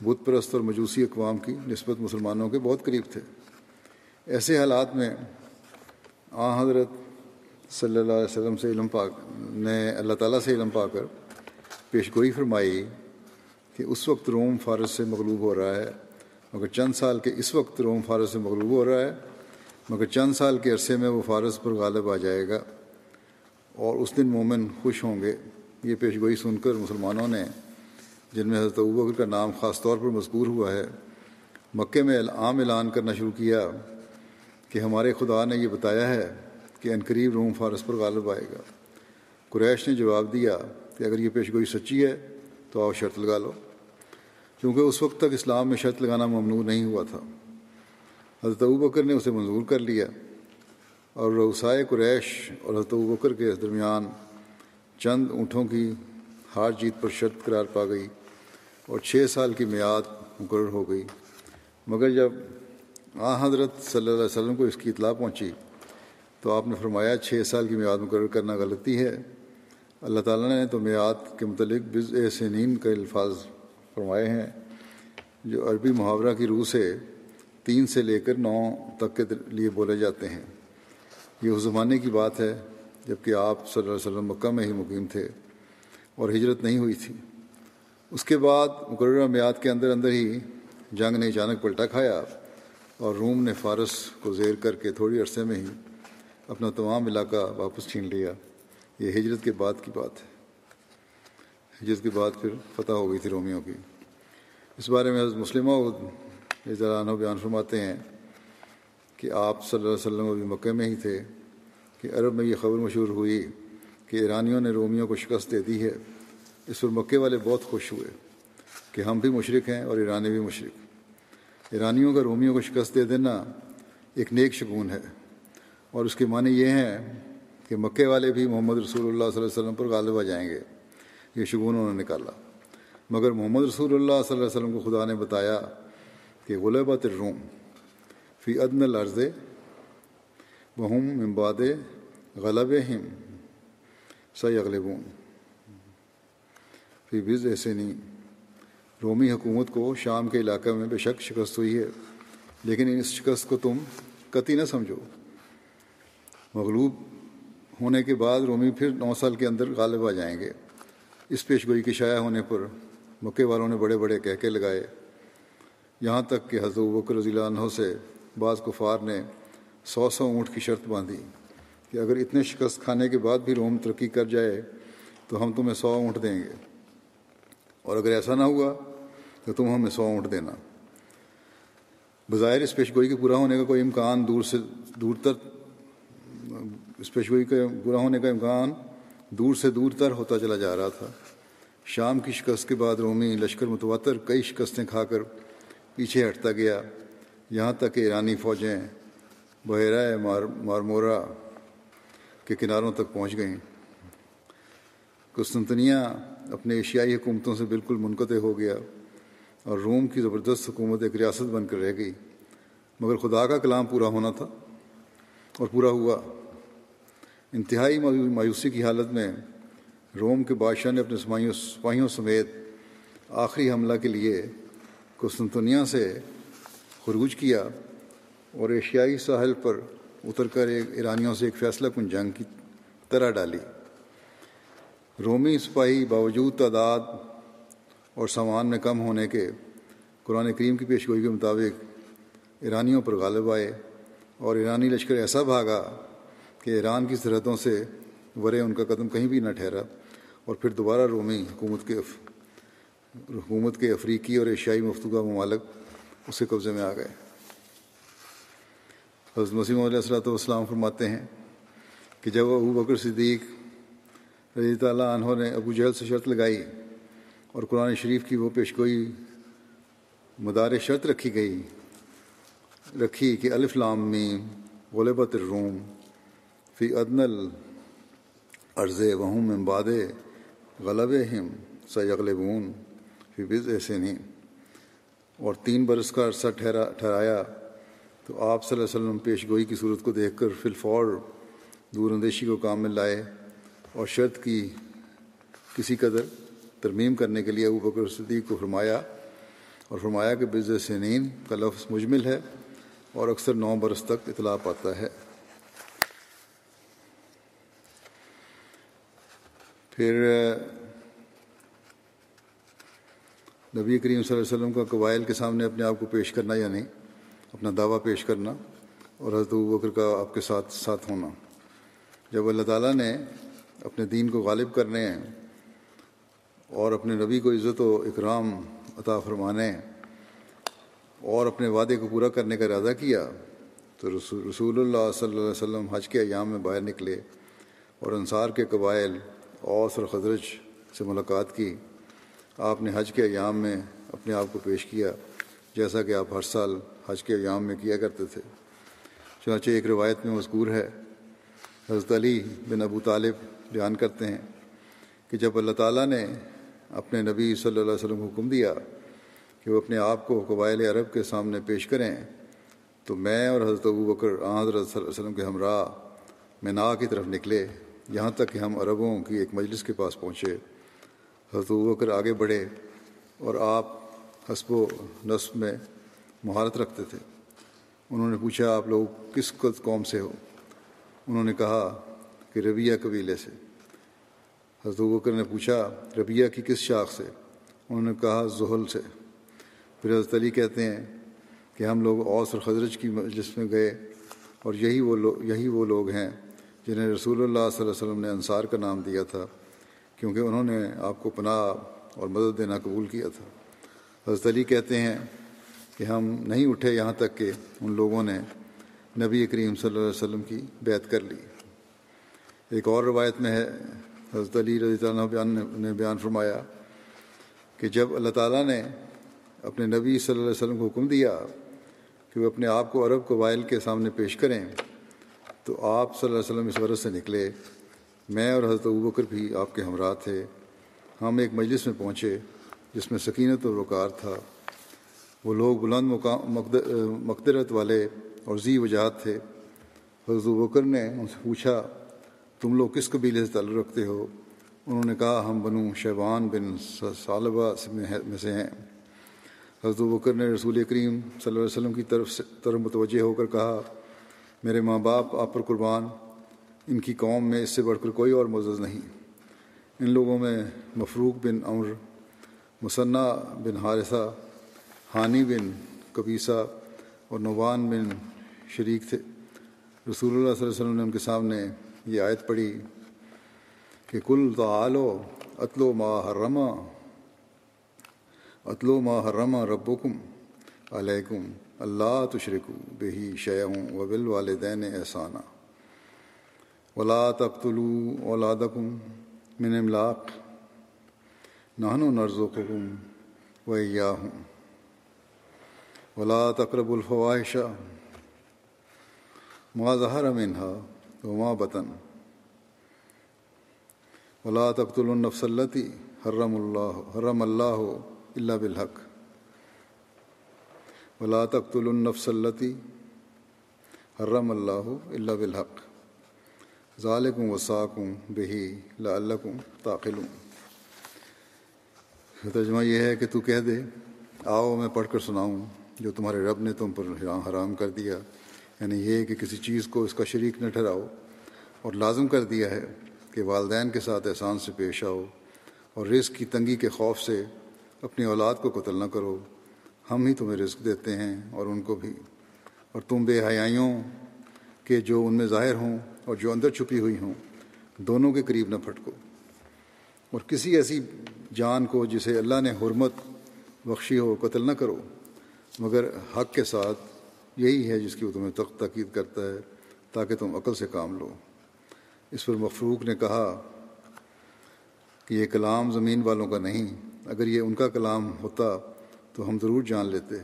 بت پرست اور مجوسی اقوام کی نسبت مسلمانوں کے بہت قریب تھے۔ ایسے حالات میں آ حضرت صلی اللہ علیہ وسلم سے علم پا، نے اللہ تعالیٰ سے علم پا کر پیش گوئی فرمائی کہ اس وقت روم فارس سے مغلوب ہو رہا ہے۔ مگر چند سال کے اس وقت روم فارس سے مغلوب ہو رہا ہے، مگر چند سال کے عرصے میں وہ فارس پر غالب آ جائے گا اور اس دن مومن خوش ہوں گے۔ یہ پیش گوئی سن کر مسلمانوں نے، جن میں حضرت ابکر کا نام خاص طور پر مذکور ہوا ہے، مکے میں عام اعلان کرنا شروع کیا کہ ہمارے خدا نے یہ بتایا ہے کہ انقریب روم فارس پر غالب آئے گا۔ قریش نے جواب دیا کہ اگر یہ پیش گوئی سچی ہے تو آؤ شرط لگا لو۔ کیونکہ اس وقت تک اسلام میں شرط لگانا ممنوع نہیں ہوا تھا۔ حضرت بکر نے اسے منظور کر لیا اور روسائے قریش اور حضرت بکر کے درمیان چند اونٹوں کی ہار جیت پر شرط قرار پا گئی اور چھ سال کی میعاد مقرر ہو گئی۔ مگر جب آ حضرت صلی اللہ علیہ وسلم کو اس کی اطلاع پہنچی تو آپ نے فرمایا چھ سال کی میعاد مقرر کرنا غلطی ہے۔ اللہ تعالیٰ نے تو میعاد کے متعلق بز سنین کے الفاظ فرمائے ہیں، جو عربی محاورہ کی روح سے تین سے لے کر نو تک کے لیے بولے جاتے ہیں۔ یہ اس زمانے کی بات ہے جبکہ آپ صلی اللہ علیہ وسلم مکہ میں ہی مقیم تھے اور ہجرت نہیں ہوئی تھی۔ اس کے بعد مقررہ میعاد کے اندر اندر ہی جنگ نے اچانک پلٹا کھایا اور روم نے فارس کو زیر کر کے تھوڑی عرصے میں ہی اپنا تمام علاقہ واپس چھین لیا۔ یہ ہجرت کے بعد کی بات ہے۔ ہجرت کے بعد پھر فتح ہو گئی تھی رومیوں کی۔ اس بارے میں حضرت مسلمہ ذرا بیان فرماتے ہیں کہ آپ صلی اللہ علیہ وسلم ابھی مکے میں ہی تھے کہ عرب میں یہ خبر مشہور ہوئی کہ ایرانیوں نے رومیوں کو شکست دے دی ہے۔ اس پر مکے والے بہت خوش ہوئے کہ ہم بھی مشرق ہیں اور ایرانی بھی مشرق۔ ایرانیوں کا رومیوں کو شکست دے دینا ایک نیک شگون ہے۔ اور اس کے معنی یہ ہیں کہ مکے والے بھی محمد رسول اللہ صلی اللہ علیہ وسلم پر غالب آ جائیں گے۔ یہ شگون انہوں نے نکالا۔ مگر محمد رسول اللہ صلی اللہ علیہ وسلم کو خدا نے بتایا کہ غلبت الروم فی عدن العرض بہم امباد غلب ہم سی اغلبون فی بز ایسے نہیں رومی حکومت کو شام کے علاقے میں بے شک شکست ہوئی ہے، لیکن اس شکست کو تم قطعی نہ سمجھو۔ مغلوب ہونے کے بعد رومی پھر نو سال کے اندر غالب آ جائیں گے۔ اس پیش گوئی کے شائع ہونے پر مکے والوں نے بڑے بڑے کہکے لگائے۔ یہاں تک کہ حضرت بکر رضی اللہ عنہ سے بعض کفار نے سو سو اونٹ کی شرط باندھی کہ اگر اتنے شکست کھانے کے بعد بھی روم ترقی کر جائے تو ہم تمہیں سو اونٹ دیں گے۔ اور اگر ایسا نہ ہوا تو تم ہمیں سو اونٹ دینا۔ بظاہر اس پیش گوئی کے پورا ہونے کا کوئی امکان دور سے دور تر اس پیشگوئی کے پورا ہونے کا امکان دور سے دور تر ہوتا چلا جا رہا تھا۔ شام کی شکست کے بعد رومی لشکر متواتر کئی شکستیں کھا کر پیچھے ہٹتا گیا۔ یہاں تک کہ ایرانی فوجیں بحیرہ مار مارمورا کے کناروں تک پہنچ گئیں۔ قسطنطنیہ اپنے ایشیائی حکومتوں سے بالکل منقطع ہو گیا اور روم کی زبردست حکومت ایک ریاست بن کر رہ گئی۔ مگر خدا کا کلام پورا ہونا تھا اور پورا ہوا۔ انتہائی مایوسی کی حالت میں روم کے بادشاہ نے اپنے سپاہیوں سمیت آخری حملہ کے لیے قسطنطنیہ سے خروج کیا اور ایشیائی ساحل پر اتر کر ایک ایرانیوں سے ایک فیصلہ کن جنگ کی طرح ڈالی۔ رومی سپاہی باوجود تعداد اور سامان میں کم ہونے کے قرآن کریم کی پیشگوئی کے مطابق ایرانیوں پر غالب آئے اور ایرانی لشکر ایسا بھاگا کہ ایران کی سرحدوں سے ورے ان کا قدم کہیں بھی نہ ٹھہرا اور پھر دوبارہ رومی حکومت کے حکومت کے افریقی اور ایشیائی مفتوقہ ممالک اس کے قبضے میں آ گئے۔ حضرت مسیم علیہ السلۃ والسلام فرماتے ہیں کہ جب ابو بکر صدیق رضی تعالیٰ عنہ نے ابو جہل سے شرط لگائی اور قرآن شریف کی وہ پیشگوئی مدار شرط رکھی گئی، رکھی کہ الف لام میم غلبت الروم فی ادن العرض وہم امباد غلب ہم سیغلبون فی بز ایسے اور تین برس کا عرصہ ٹھہرا ٹھہرایا تو آپ صلی اللہ علیہ وسلم پیش گوئی کی صورت کو دیکھ کر فی الفور دور اندیشی کو کام میں لائے اور شرط کی کسی قدر ترمیم کرنے کے لیے ابو بکر صدیق کو فرمایا اور فرمایا کہ بز سنین کا لفظ مجمل ہے اور اکثر نو برس تک اطلاع پاتا ہے۔ پھر نبی کریم صلی اللہ علیہ وسلم کا قبائل کے سامنے اپنے آپ کو پیش کرنا یا نہیں اپنا دعویٰ پیش کرنا اور حضرت بکر کا آپ کے ساتھ ساتھ ہونا۔ جب اللہ تعالیٰ نے اپنے دین کو غالب کرنے اور اپنے نبی کو عزت و اکرام عطا فرمانے اور اپنے وعدے کو پورا کرنے کا ارادہ کیا، تو رسول اللہ صلی اللہ علیہ وسلم حج کے ایام میں باہر نکلے اور انصار کے قبائل اوس اور خدرج سے ملاقات کی۔ آپ نے حج کے ایام میں اپنے آپ کو پیش کیا، جیسا کہ آپ ہر سال حج کے ایام میں کیا کرتے تھے۔ چنانچہ ایک روایت میں مذکور ہے، حضرت علی بن ابو طالب بیان کرتے ہیں کہ جب اللہ تعالیٰ نے اپنے نبی صلی اللہ علیہ وسلم کو حکم دیا کہ وہ اپنے آپ کو قبائل عرب کے سامنے پیش کریں، تو میں اور حضرت ابو بکر حضرت صلی اللہ علیہ وسلم کے ہمراہ مینا کی طرف نکلے۔ یہاں تک کہ ہم عربوں کی ایک مجلس کے پاس پہنچے، حضرت ابو بکر آگے بڑھے اور آپ حسب و نصب میں مہارت رکھتے تھے۔ انہوں نے پوچھا، آپ لوگ کس قوم سے ہو؟ انہوں نے کہا کہ ربیہ قبیلے سے۔ حضرت بکر نے پوچھا ربیہ کی کس شاخ سے؟ انہوں نے کہا زحل سے۔ پھر حضرت علی کہتے ہیں کہ ہم لوگ اوس اور خضرج کی مجلس میں گئے اور یہی وہ لوگ یہی وہ لوگ ہیں۔ جنہیں رسول اللہ صلی اللہ علیہ وسلم نے انصار کا نام دیا تھا، کیونکہ انہوں نے آپ کو پناہ اور مدد دینا قبول کیا تھا۔ حضرت علی کہتے ہیں کہ ہم نہیں اٹھے یہاں تک کہ ان لوگوں نے نبی کریم صلی اللہ علیہ وسلم کی بیعت کر لی۔ ایک اور روایت میں ہے، حضرت علی رضی اللہ بیان نے بیان فرمایا کہ جب اللہ تعالیٰ نے اپنے نبی صلی اللہ علیہ وسلم کو حکم دیا کہ وہ اپنے آپ کو عرب قبائل کے سامنے پیش کریں تو آپ صلی اللہ علیہ وسلم اس ورث سے نکلے۔ میں اور حضرت ابوبکر بھی آپ کے ہمراہ تھے۔ ہم ایک مجلس میں پہنچے جس میں سکینت و رکار تھا۔ وہ لوگ بلند مقام مقدرت والے اور ذی وجہات تھے۔ حضرت بکر نے ان سے پوچھا، تم لوگ کس قبیلے سے تعلق رکھتے ہو؟ انہوں نے کہا، ہم بنو شیبان بن صالبہ میں سے ہیں۔ حضرت بکر نے رسول کریم صلی اللہ علیہ وسلم کی طرف سے طرف متوجہ ہو کر کہا میرے ماں باپ، آپ پر قربان، ان کی قوم میں اس سے بڑھ کر کوئی اور معزز نہیں۔ ان لوگوں میں مفروق بن عمر، مصنع بن حارثہ، حانی بن کبیسہ اور نوان بن شریک تھے۔ رسول اللہ صلی اللہ علیہ وسلم نے ان کے سامنے یہ آیت پڑھی کہ کل تعالو اتلو ما حرما اتلو ما حرما ربکم علیکم۔ اللہ تشرکو بہی شیعوں و بل والدین احسانہ ولا تقتلو اولادکم من املاق نہن و نرزقکم و ایاہم ولا تقرب الفواہش ما ظہر منها وما بطن ولا تقتل النفس التي حرم اللہ حرم اللہ الا بالحق ولا تقتل النفس التي حرم اللہ الا بالحق. ذالکم وصاکم بہی لعلکم تعقلون ترجمہ یہ ہے کہ تو کہہ دے، آؤ میں پڑھ کر سناؤں جو تمہارے رب نے تم پر حرام کر دیا. یعنی یہ کہ کسی چیز کو اس کا شریک نہ ٹھہراؤ اور لازم کر دیا ہے کہ والدین کے ساتھ احسان سے پیش آؤ اور رزق کی تنگی کے خوف سے اپنی اولاد کو قتل نہ کرو. ہم ہی تمہیں رزق دیتے ہیں اور ان کو بھی۔ اور تم بے حیائیوں کے جو ان میں ظاہر ہوں اور جو اندر چھپی ہوئی ہوں، دونوں کے قریب نہ پھٹکو۔ اور کسی ایسی جان کو جسے اللہ نے حرمت بخشی ہو، قتل نہ کرو۔ مگر حق کے ساتھ یہی ہے جس کی وہ تمہیں تخت تاکید کرتا ہے، تاکہ تم عقل سے کام لو۔ اس پر مفروق نے کہا کہ یہ کلام زمین والوں کا نہیں، اگر یہ ان کا کلام ہوتا تو ہم ضرور جان لیتے۔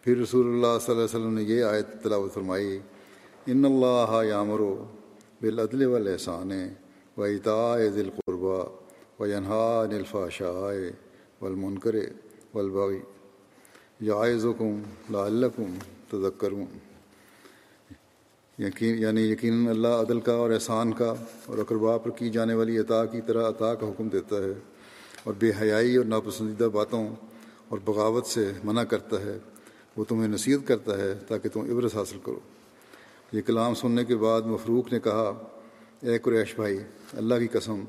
پھر رسول اللہ صلی اللہ علیہ وسلم نے یہ آیت تلاوت فرمائی، ان اللہ یامرو بالعدل والاحسان و اطاع ذی القربہ و ینہا نلفا شاہ والمنکر والبغی یعظکم لعلکم تذکرون۔ یقین یعنی یقیناً اللہ عدل کا اور احسان کا اور اقربا پر کی جانے والی عطا کی طرح عطا کا حکم دیتا ہے۔ اور بے حیائی اور ناپسندیدہ باتوں اور بغاوت سے منع کرتا ہے، وہ تمہیں نصیحت کرتا ہے تاکہ تم عبرت حاصل کرو۔ یہ کلام سننے کے بعد مفروق نے کہا، اے قریش بھائی، اللہ کی قسم،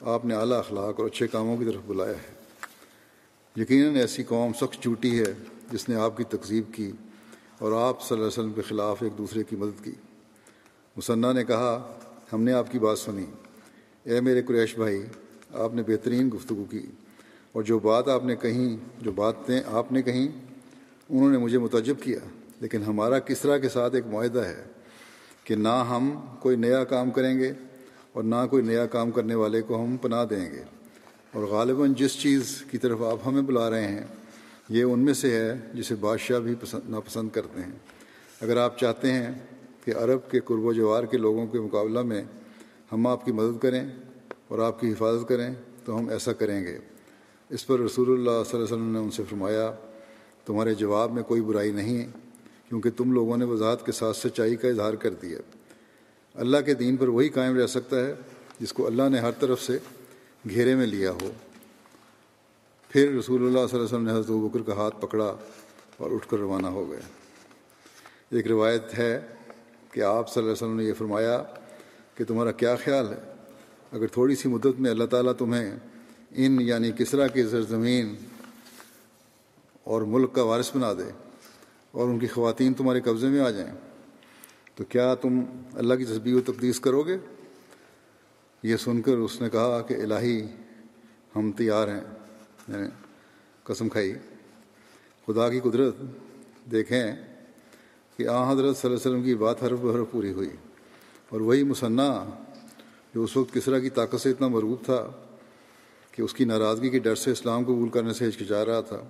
آپ نے اعلیٰ اخلاق اور اچھے کاموں کی طرف بلایا ہے۔ یقیناً ایسی قوم سخت چوٹی ہے جس نے آپ کی تقزیب کی اور آپ صلی اللہ علیہ وسلم کے خلاف ایک دوسرے کی مدد کی۔ مصنح نے کہا، ہم نے آپ کی بات سنی۔ اے میرے قریش بھائی، آپ نے بہترین گفتگو کی۔ اور جو بات آپ نے کہیں جو باتیں آپ نے کہیں انہوں نے مجھے متجب کیا۔ لیکن ہمارا کس طرح کے ساتھ ایک معاہدہ ہے کہ نہ ہم کوئی نیا کام کریں گے اور نہ کوئی نیا کام کرنے والے کو ہم پناہ دیں گے۔ اور غالباً جس چیز کی طرف آپ ہمیں بلا رہے ہیں، یہ ان میں سے ہے جسے بادشاہ بھی پسند، ناپسند کرتے ہیں۔ اگر آپ چاہتے ہیں کہ عرب کے قرب و جوار کے لوگوں کے مقابلہ میں ہم آپ کی مدد کریں اور آپ کی حفاظت کریں، تو ہم ایسا کریں گے۔ اس پر رسول اللہ صلی اللہ علیہ وسلم نے ان سے فرمایا، تمہارے جواب میں کوئی برائی نہیں ہے کیونکہ تم لوگوں نے وضاحت کے ساتھ سچائی کا اظہار کر دیا۔ اللہ کے دین پر وہی قائم رہ سکتا ہے جس کو اللہ نے ہر طرف سے گھیرے میں لیا ہو۔ پھر رسول اللہ صلی اللہ علیہ وسلم نے حضرت بکر کا ہاتھ پکڑا اور اٹھ کر روانہ ہو گئے۔ ایک روایت ہے کہ آپ صلی اللہ علیہ وسلم نے یہ فرمایا کہ تمہارا کیا خیال ہے؟ اگر تھوڑی سی مدت میں اللہ تعالیٰ تمہیں ان یعنی کسرا کی سرزمین اور ملک کا وارث بنا دے اور ان کی خواتین تمہارے قبضے میں آ جائیں۔ تو کیا تم اللہ کی تصبیح و تقدیس کرو گے؟ یہ سن کر اس نے کہا کہ الہی، ہم تیار ہیں۔ یعنی قسم کھائی۔ خدا کی قدرت، دیکھیں کہ آ حضرت صلی اللہ علیہ وسلم کی بات حرف بحرف پوری ہوئی۔ اور وہی مصنع جو اس وقت کسرا کی طاقت سے اتنا مرغوب تھا۔ کہ اس کی ناراضگی کے ڈر سے اسلام قبول کرنے سے ہچکچا رہا تھا۔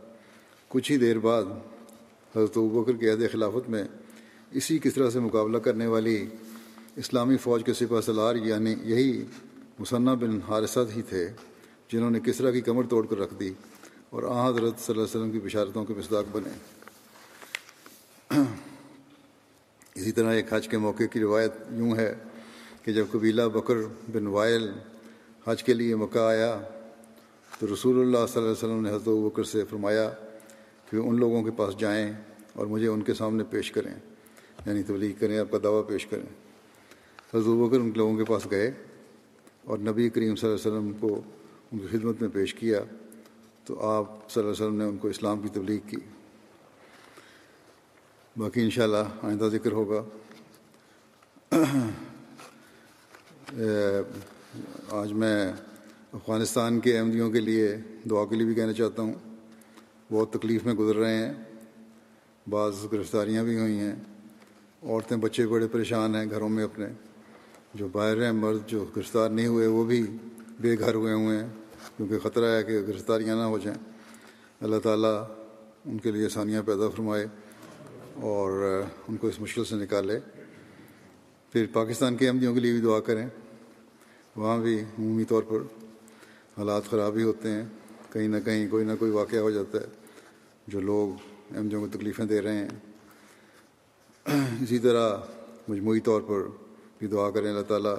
کچھ ہی دیر بعد حضرت بکر کے عہد خلافت میں اسی کسرا سے مقابلہ کرنے والی اسلامی فوج کے سپہ سلار یعنی یہی مصنع بن حارثت ہی تھے، جنہوں نے کسرا کی کمر توڑ کر رکھ دی اور آ حضرت صلی اللہ علیہ وسلم کی بشارتوں کے مصداق بنے۔ [CLEARS THROAT] اسی طرح ایک حج کے موقع کی روایت یوں ہے کہ جب قبیلہ بکر بن وائل حج کے لیے مکہ آیا تو رسول اللہ صلی اللہ علیہ وسلم نے حضرت بکر سے فرمایا کہ ان لوگوں کے پاس جائیں اور مجھے ان کے سامنے پیش کریں یعنی تبلیغ کریں، آپ کا دعویٰ پیش کریں۔ حضرت بکر ان لوگوں کے پاس گئے اور نبی کریم صلی اللہ علیہ وسلم کو ان کی خدمت میں پیش کیا تو آپ صلی اللہ علیہ وسلم نے ان کو اسلام کی تبلیغ کی۔ باقی انشاءاللہ آئندہ ذکر ہوگا۔ [CLEARS THROAT] آج میں افغانستان کے احمدیوں کے لیے دعا کے لیے بھی کہنا چاہتا ہوں۔ بہت تکلیف میں گزر رہے ہیں۔ بعض گرفتاریاں بھی ہوئی ہیں۔ عورتیں بچے بڑے پریشان ہیں گھروں میں اپنے۔ جو باہر ہیں، مرد جو گرفتار نہیں ہوئے، وہ بھی بے گھر ہوئے ہوئے ہیں۔ کیونکہ خطرہ ہے کہ گرفتاریاں نہ ہو جائیں۔ اللہ تعالیٰ ان کے لیے آسانیاں پیدا فرمائے اور ان کو اس مشکل سے نکالے۔ پھر پاکستان کے احمدیوں کے لیے بھی دعا کریں۔ وہاں بھی عمومی طور پر حالات خراب ہی ہوتے ہیں، کہیں نہ کہیں کوئی نہ کوئی واقعہ ہو جاتا ہے جو لوگ ایم احمدیوں کو تکلیفیں دے رہے ہیں۔ اسی طرح مجموعی طور پر بھی دعا کریں اللہ تعالیٰ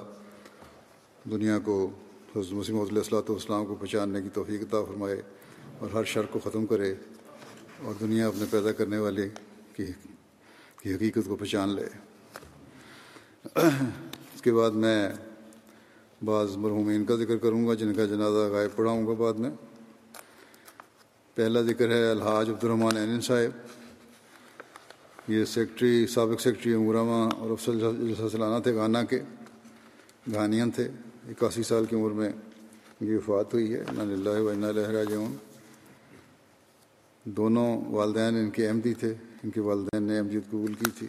دنیا کو، حضرت مسیم علیہ السلاۃ والسلام کو پہچاننے کی توفیق عطا فرمائے اور ہر شر کو ختم کرے اور دنیا اپنے پیدا کرنے والے کی حقیقت کو پہچان لے۔ اس کے بعد میں بعض مرحومین کا ذکر کروں گا، جن کا جنازہ غائب پڑھاؤں گا بعد میں۔ پہلا ذکر ہے الحاج عبد الرحمٰن عین صاحب۔ یہ سیکٹری، سابق سیکٹری امورامہ اور افسر سلانہ تھے گانا کے۔ گھانیاں تھے۔ اکاسی سال کی عمر میں یہ وفات ہوئی ہے۔ اللہ و راجعون۔ دونوں والدین ان کے احمدی تھے۔ ان کے والدین نے احمدیت جی قبول کی تھی۔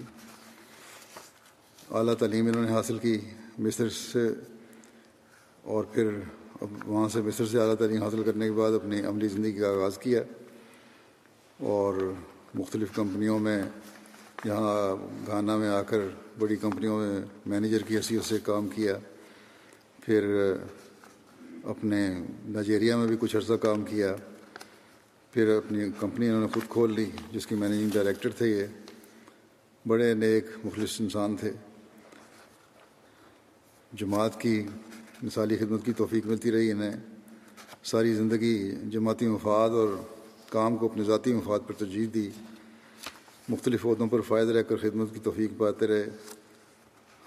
اعلیٰ تعلیم انہوں نے حاصل کی۔ مصر سے اور پھر اب وہاں سے مصر سے اعلیٰ تعلیم حاصل کرنے کے بعد اپنی عملی زندگی کا آغاز کیا اور مختلف کمپنیوں میں یہاں گانا میں آ کر بڑی کمپنیوں میں مینیجر کی حیثیت سے کام کیا، پھر اپنے نائجیریا میں بھی کچھ عرصہ کام کیا، پھر اپنی کمپنی انہوں نے خود کھول لی جس کی مینیجنگ ڈائریکٹر تھے یہ۔ بڑے نیک، مخلص انسان تھے۔ جماعت کی مثالی خدمت کی توفیق ملتی رہی، انہیں ساری زندگی جماعتی مفاد اور کام کو اپنے ذاتی مفاد پر ترجیح دی۔ مختلف عہدوں پر فائد رہ کر خدمت کی توفیق پاتے رہے۔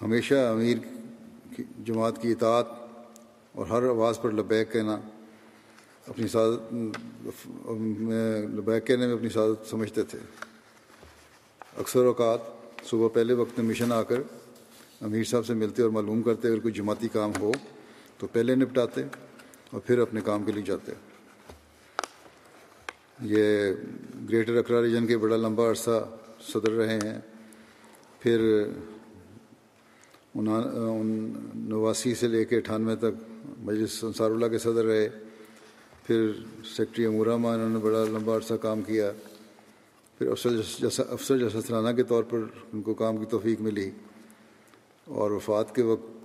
ہمیشہ امیر کی جماعت کی اطاعت اور ہر آواز پر لبیک کہنا، اپنی سعادت، لبیک کہنے میں اپنی سعادت سمجھتے تھے۔ اکثر اوقات صبح پہلے وقت میں مشن آ کر امیر صاحب سے ملتے اور معلوم کرتے اگر کوئی جماعتی کام ہو۔ تو پہلے نپٹاتے اور پھر اپنے کام کے لیے جاتے۔ یہ گریٹر اکرا ریجن کے بڑا لمبا عرصہ صدر رہے ہیں، پھر نواسی سے لے کے اٹھانوے تک مجلس انصار اللہ کے صدر رہے۔ پھر سیکٹری امورامہ، انہوں نے بڑا لمبا عرصہ کام کیا۔ پھر افسر جیسا افسر جیسا سرانہ کے طور پر ان کو کام کی توفیق ملی۔ اور وفات کے وقت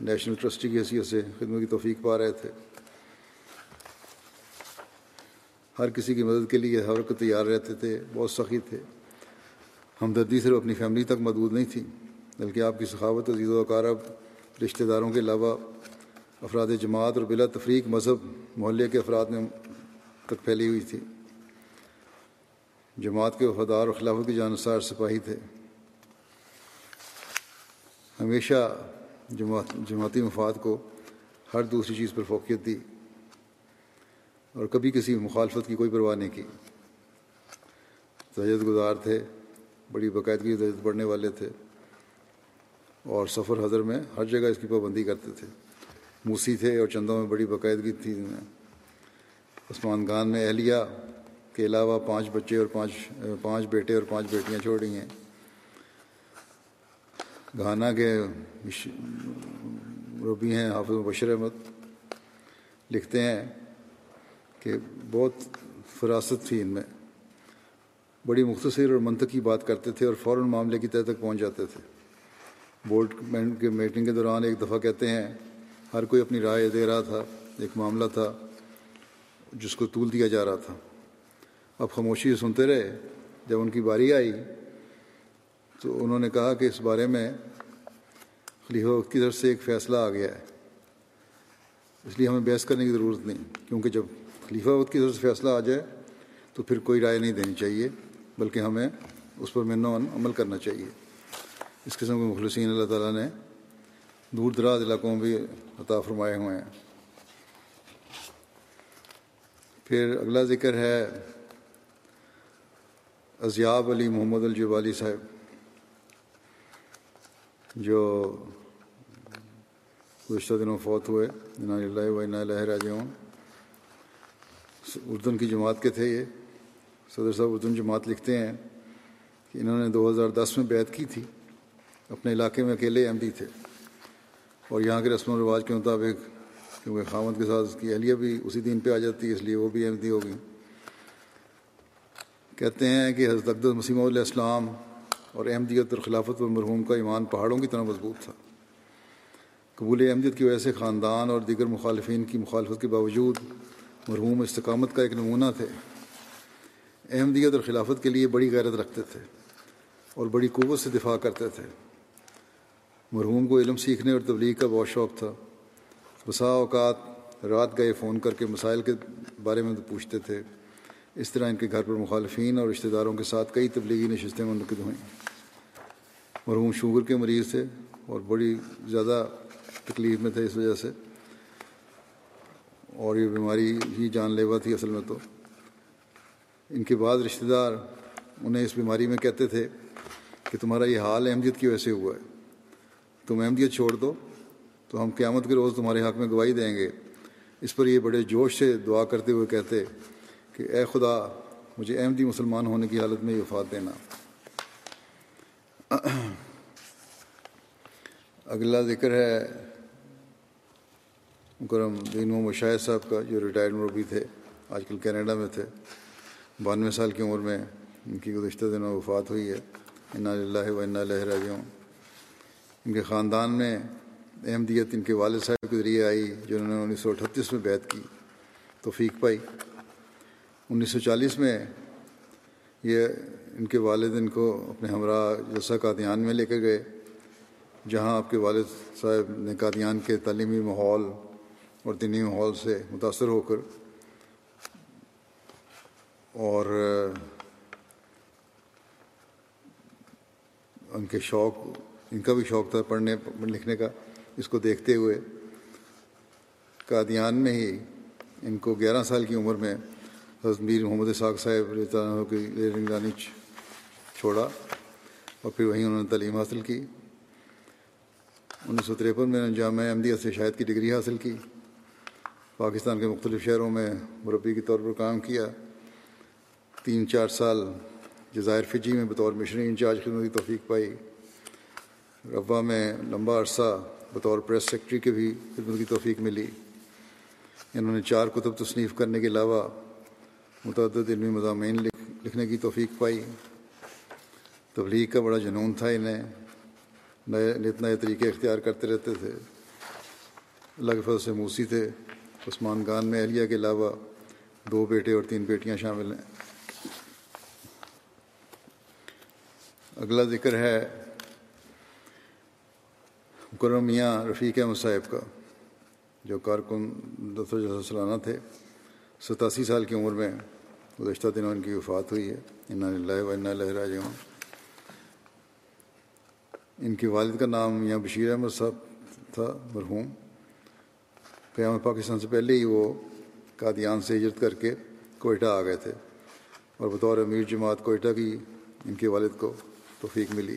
نیشنل ٹرسٹی کی حیثیت سے خدمت کی توفیق پا رہے تھے۔ ہر کسی کی مدد کے لیے ہر وقت تیار رہتے تھے، بہت سخی تھے۔ ہمدردی صرف اپنی فیملی تک محدود نہیں تھی، بلکہ آپ کی سخاوت، عزیز و اقارب رشتہ داروں کے علاوہ افراد جماعت اور بلا تفریق مذہب، محلے کے افراد میں تک پھیلی ہوئی تھی۔ جماعت کے وفادار اور خلافت کی جانصار سپاہی تھے۔ ہمیشہ جماعت جماعتی مفاد کو ہر دوسری چیز پر فوقیت دی اور کبھی کسی مخالفت کی کوئی پرواہ نہیں کی۔ تجد گزار تھے، بڑی باقاعدگی تجد پڑھنے والے تھے اور سفر حضر میں ہر جگہ اس کی پابندی کرتے تھے۔ موسی تھے اور چندوں میں بڑی باقاعدگی تھی۔ عثمان خان میں اہلیہ کے علاوہ پانچ بچے اور پانچ پانچ بیٹے اور پانچ بیٹیاں چھوڑی ہیں۔ گھانا کے روبی ہیں، حافظ بشر احمد۔ لکھتے ہیں کہ بہت فراست تھی ان میں۔ بڑی مختصر اور منطقی بات کرتے تھے اور فوراً معاملے کی تہ تک پہنچ جاتے تھے۔ بورڈ کے میٹنگ کے دوران ایک دفعہ کہتے ہیں، ہر کوئی اپنی رائے دے رہا تھا، ایک معاملہ تھا جس کو طول دیا جا رہا تھا۔ اب خاموشی سنتے رہے، جب ان کی باری آئی تو انہوں نے کہا کہ اس بارے میں خلیفہ وقت کی طرف سے ایک فیصلہ آ گیا ہے۔ اس لیے ہمیں بحث کرنے کی ضرورت نہیں، کیونکہ جب خلیفہ وقت کی طرف سے فیصلہ آ جائے تو پھر کوئی رائے نہیں دینی چاہیے، بلکہ ہمیں اس پر من عمل کرنا چاہیے۔ اس قسم کے مخلصین اللہ تعالیٰ نے دور دراز علاقوں میں بھی عطا فرمائے ہوئے ہیں۔ پھر اگلا ذکر ہے ازیاب علی محمد الجوالی صاحب۔ جو گزشتہ دنوں فوت ہوئے اللہ و اللہ راجعون۔ اردن کی جماعت کے تھے یہ۔ صدر صاحب اردن جماعت لکھتے ہیں کہ انہوں نے دو ہزار دس میں بیعت کی تھی۔ اپنے علاقے میں اکیلے ایم ڈی تھے۔ اور یہاں کے رسم و رواج کے مطابق، کیونکہ خامد کے ساتھ اس کی اہلیہ بھی اسی دن پہ آ جاتی ہے، اس لیے وہ بھی ایم ڈی ہوگی کہتے ہیں کہ حضرت اقدس مسیم علیہ السلام اور احمدیت اور خلافت و مرحوم کا ایمان پہاڑوں کی طرح مضبوط تھا۔ قبول احمدیت کی وجہ سے خاندان اور دیگر مخالفین کی مخالفت کے باوجود مرحوم استقامت کا ایک نمونہ تھے۔ احمدیت اور خلافت کے لیے بڑی غیرت رکھتے تھے اور بڑی قوت سے دفاع کرتے تھے۔ مرحوم کو علم سیکھنے اور تبلیغ کا بہت شوق تھا۔ بسا اوقات رات گئے فون کر کے مسائل کے بارے میں پوچھتے تھے۔ اس طرح ان کے گھر پر مخالفین اور رشتہ داروں کے ساتھ کئی تبلیغی نشستیں منعقد ہوئیں۔ مرحوم شوگر کے مریض تھے اور بڑی زیادہ تکلیف میں تھے اس وجہ سے۔ اور یہ بیماری ہی جان لیوا تھی اصل میں تو۔ ان کے بعد رشتہ دار انہیں اس بیماری میں کہتے تھے کہ تمہارا یہ حال احمدیت کی وجہ سے ہوا ہے۔ تم احمدیت چھوڑ دو، تو ہم قیامت کے روز تمہارے حق میں گواہی دیں گے۔ اس پر یہ بڑے جوش سے دعا کرتے ہوئے کہتے کہ اے خدا، مجھے احمدی مسلمان ہونے کی حالت میں یہ وفات دینا۔ اگلا ذکر ہے مکرم دین محمد شاہد صاحب کا، جو ریٹائرڈ مربی تھے، آج کل کینیڈا میں تھے۔ بانوے سال کی عمر میں ان کی گزشتہ دنوں وفات ہوئی ہے۔ انا اللہ و انا اللہ راجعون۔ ان کے خاندان میں احمدیت ان کے والد صاحب کے ذریعے آئی، جنہوں نے انیس سو اٹھتیس میں بیت کی، توفیق پائی۔ انیس سو چالیس میں یہ ان کے والد ان کو اپنے ہمراہ جلسہ قادیان میں لے کر گئے، جہاں آپ کے والد صاحب نے قادیان کے تعلیمی ماحول اور دینی ماحول سے متاثر ہو کر اور ان کے شوق، ان کا بھی شوق تھا پڑھنے، لکھنے کا، اس کو دیکھتے ہوئے قادیان میں ہی ان کو گیارہ سال کی عمر میں حضرت میر محمد اساق صاحب عنہ کی رنگانی چھوڑا اور پھر وہیں انہوں نے تعلیم حاصل کی۔ انیس سو تریپن میں جامعہ احمدیہ سے شاید کی ڈگری حاصل کی۔ پاکستان کے مختلف شہروں میں مربی کے طور پر کام کیا۔ تین چار سال جزائر فجی میں بطور مشنری انچارج خدمت کی توفیق پائی۔ ربا میں لمبا عرصہ بطور پریس سیکٹری کے بھی خدمت کی توفیق ملی۔ انہوں نے چار کتب تصنیف کرنے کے علاوہ متعدد علمی مضامین لکھنے کی توفیق پائی۔ تبلیغ کا بڑا جنون تھا انہیں۔ نئے نت نئے طریقے اختیار کرتے رہتے تھے۔ اللہ کے فضل سے موسی تھے۔ عثمان گان میں اہلیہ کے علاوہ دو بیٹے اور تین بیٹیاں شامل ہیں۔ اگلا ذکر ہے مکرم میاں رفیق احمد صاحب کا، جو کارکن دفتر سلانہ تھے۔ ستاسی سال کی عمر میں گزشتہ دنوں ان کی وفات ہوئی ہے۔ اللہ و اللہ راجعون۔ ان کے والد کا نام میاں بشیر احمد صاحب تھا، مرحوم۔ قیام پاکستان سے پہلے ہی وہ قادیان سے ہجرت کر کے کوئٹہ آ گئے تھے اور بطور امیر جماعت کوئٹہ کی ان کے والد کو توفیق ملی۔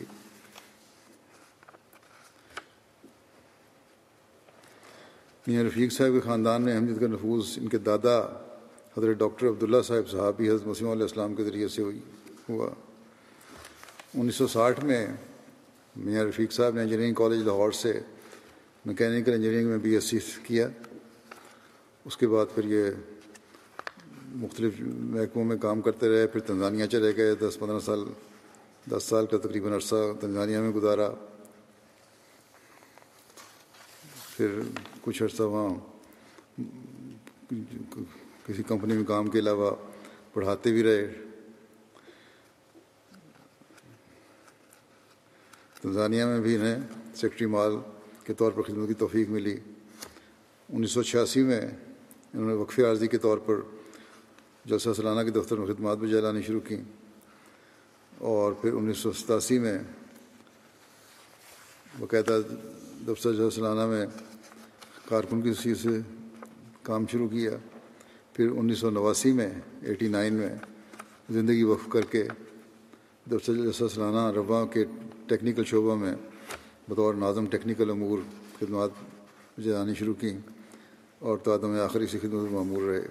میاں رفیق صاحب کے خاندان میں احمد کا نفوذ ان کے دادا حضرت ڈاکٹر عبداللہ صاحب صحابی حضرت مسیم علیہ السلام کے ذریعے سے ہوئی ہوا۔ انیس سو ساٹھ میں میاں رفیق صاحب نے انجینئرنگ کالج لاہور سے میکینیکل انجینئرنگ میں بی ایس سی کیا۔ اس کے بعد پھر یہ مختلف محکموں میں کام کرتے رہے۔ پھر تنزانیہ چلے گئے۔ دس پندرہ سال، دس سال کا تقریباً عرصہ تنزانیہ میں گزارا۔ پھر کچھ عرصہ وہاں کسی کمپنی میں کام کے علاوہ پڑھاتے بھی رہے۔ تنزانیہ میں بھی انہیں سیکٹری مال کے طور پر خدمت کی توفیق ملی۔ انیس سو چھیاسی میں انہوں نے وقفے عارضی کے طور پر جلسہ سالانہ کے دفتر میں خدمات بھی جلانی شروع کیں۔ اور پھر انیس سو ستاسی میں باقاعدہ دفتر جلسہ سالانہ میں کارکن کی حیثیت سے کام شروع کیا۔ پھر انیس سو نواسی میں، ایٹی نائن میں زندگی وقف کر کے دفتر سالانہ ربا کے ٹیکنیکل شعبہ میں بطور ناظم ٹیکنیکل امور خدمات جانی شروع کیں اور تعدم آخری سے خدمت معمور رہے۔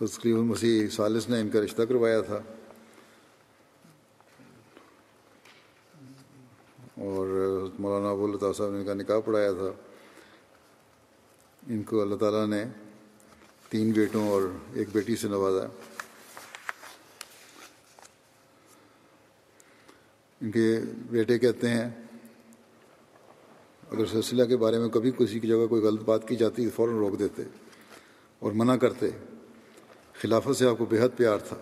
حضرت مسیح سالس نے ان کا رشتہ کروایا تھا اور مولانا ابو اللہ صاحب نے ان کا نکاح پڑھایا تھا۔ ان کو اللہ تعالیٰ نے تین بیٹوں اور ایک بیٹی سے نوازا۔ ان کے بیٹے کہتے ہیں، اگر سلسلہ کے بارے میں کبھی کسی کی جگہ کوئی غلط بات کی جاتی تو فوراً روک دیتے اور منع کرتے۔ خلافت سے آپ کو بےحد پیار تھا۔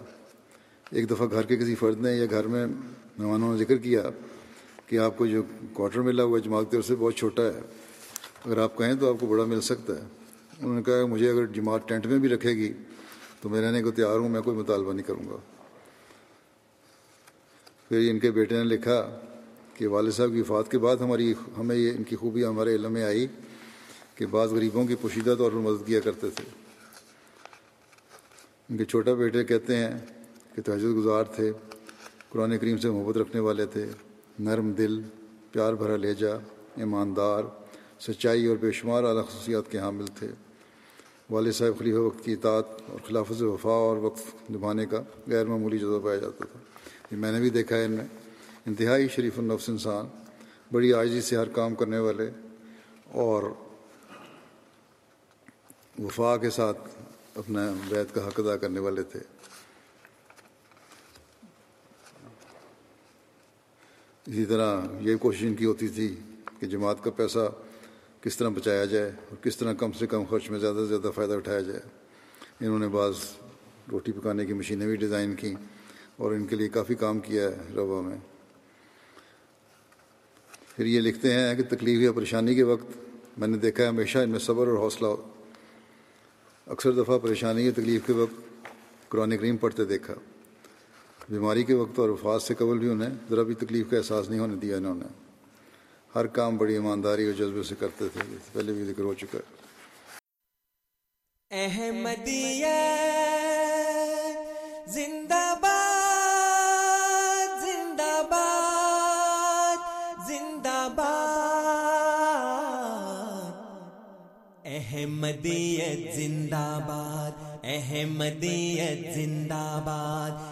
ایک دفعہ گھر کے کسی فرد نے یا گھر میں مہمانوں نے ذکر کیا کہ آپ کو جو کوارٹر ملا ہوا جماعت کی طرف سے بہت چھوٹا ہے۔ اگر آپ کہیں تو آپ کو بڑا مل سکتا ہے۔ انہوں نے کہا کہ مجھے اگر جماعت ٹینٹ میں بھی رکھے گی تو میں رہنے کو تیار ہوں، میں کوئی مطالبہ نہیں کروں گا۔ پھر ان کے بیٹے نے لکھا کہ والد صاحب کی وفات کے بعد ہماری ہمیں یہ ان کی خوبی ہمارے علم میں آئی کہ بعض غریبوں کی پوشیدہ طور پر مدد کیا کرتے تھے۔ ان کے چھوٹا بیٹے کہتے ہیں کہ تہجد گزار تھے، قرآن کریم سے محبت رکھنے والے تھے۔ نرم دل، پیار بھرا لہجہ، ایماندار، سچائی اور بے شمار اعلیٰ خصوصیات کے حامل تھے۔ والد صاحب خلیفہ وقت کی اطاعت اور خلافت وفا اور وقت نبھانے کا غیر معمولی جذبہ پایا جاتا تھا۔ یہ میں نے بھی دیکھا ہے ان میں۔ انتہائی شریف النفس انسان، بڑی عاجزی سے ہر کام کرنے والے اور وفا کے ساتھ اپنا بیت کا حق ادا کرنے والے تھے۔ اسی طرح یہ کوشش ان کی ہوتی تھی کہ جماعت کا پیسہ کس طرح بچایا جائے اور کس طرح کم سے کم خرچ میں زیادہ سے زیادہ فائدہ اٹھایا جائے۔ انہوں نے بعض روٹی پکانے کی مشینیں بھی ڈیزائن کی اور ان کے لیے کافی کام کیا ہے روا میں۔ پھر یہ لکھتے ہیں کہ تکلیف یا پریشانی کے وقت میں نے دیکھا ہے ہمیشہ ان میں صبر اور حوصلہ اکثر دفعہ پریشانی یا تکلیف کے وقت قرآن کریم پڑھتے دیکھا۔ بیماری کے وقت اور وفات سے قبل بھی انہیں ذرا بھی تکلیف کا احساس نہیں ہونے دیا انہوں نے۔ ہر کام بڑی ایمانداری اور جذبے سے کرتے تھے۔ پہلے بھی ذکر ہو چکا ہے۔ احمدیہ، زندہ باد زندہ باد۔ زندہ باد احمدیت زندہ باد۔ احمدیت زندہ باد۔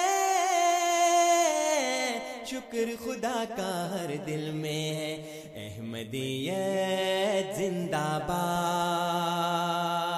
شکر خدا کا ہر دل میں ہے احمدیت زندہ باد۔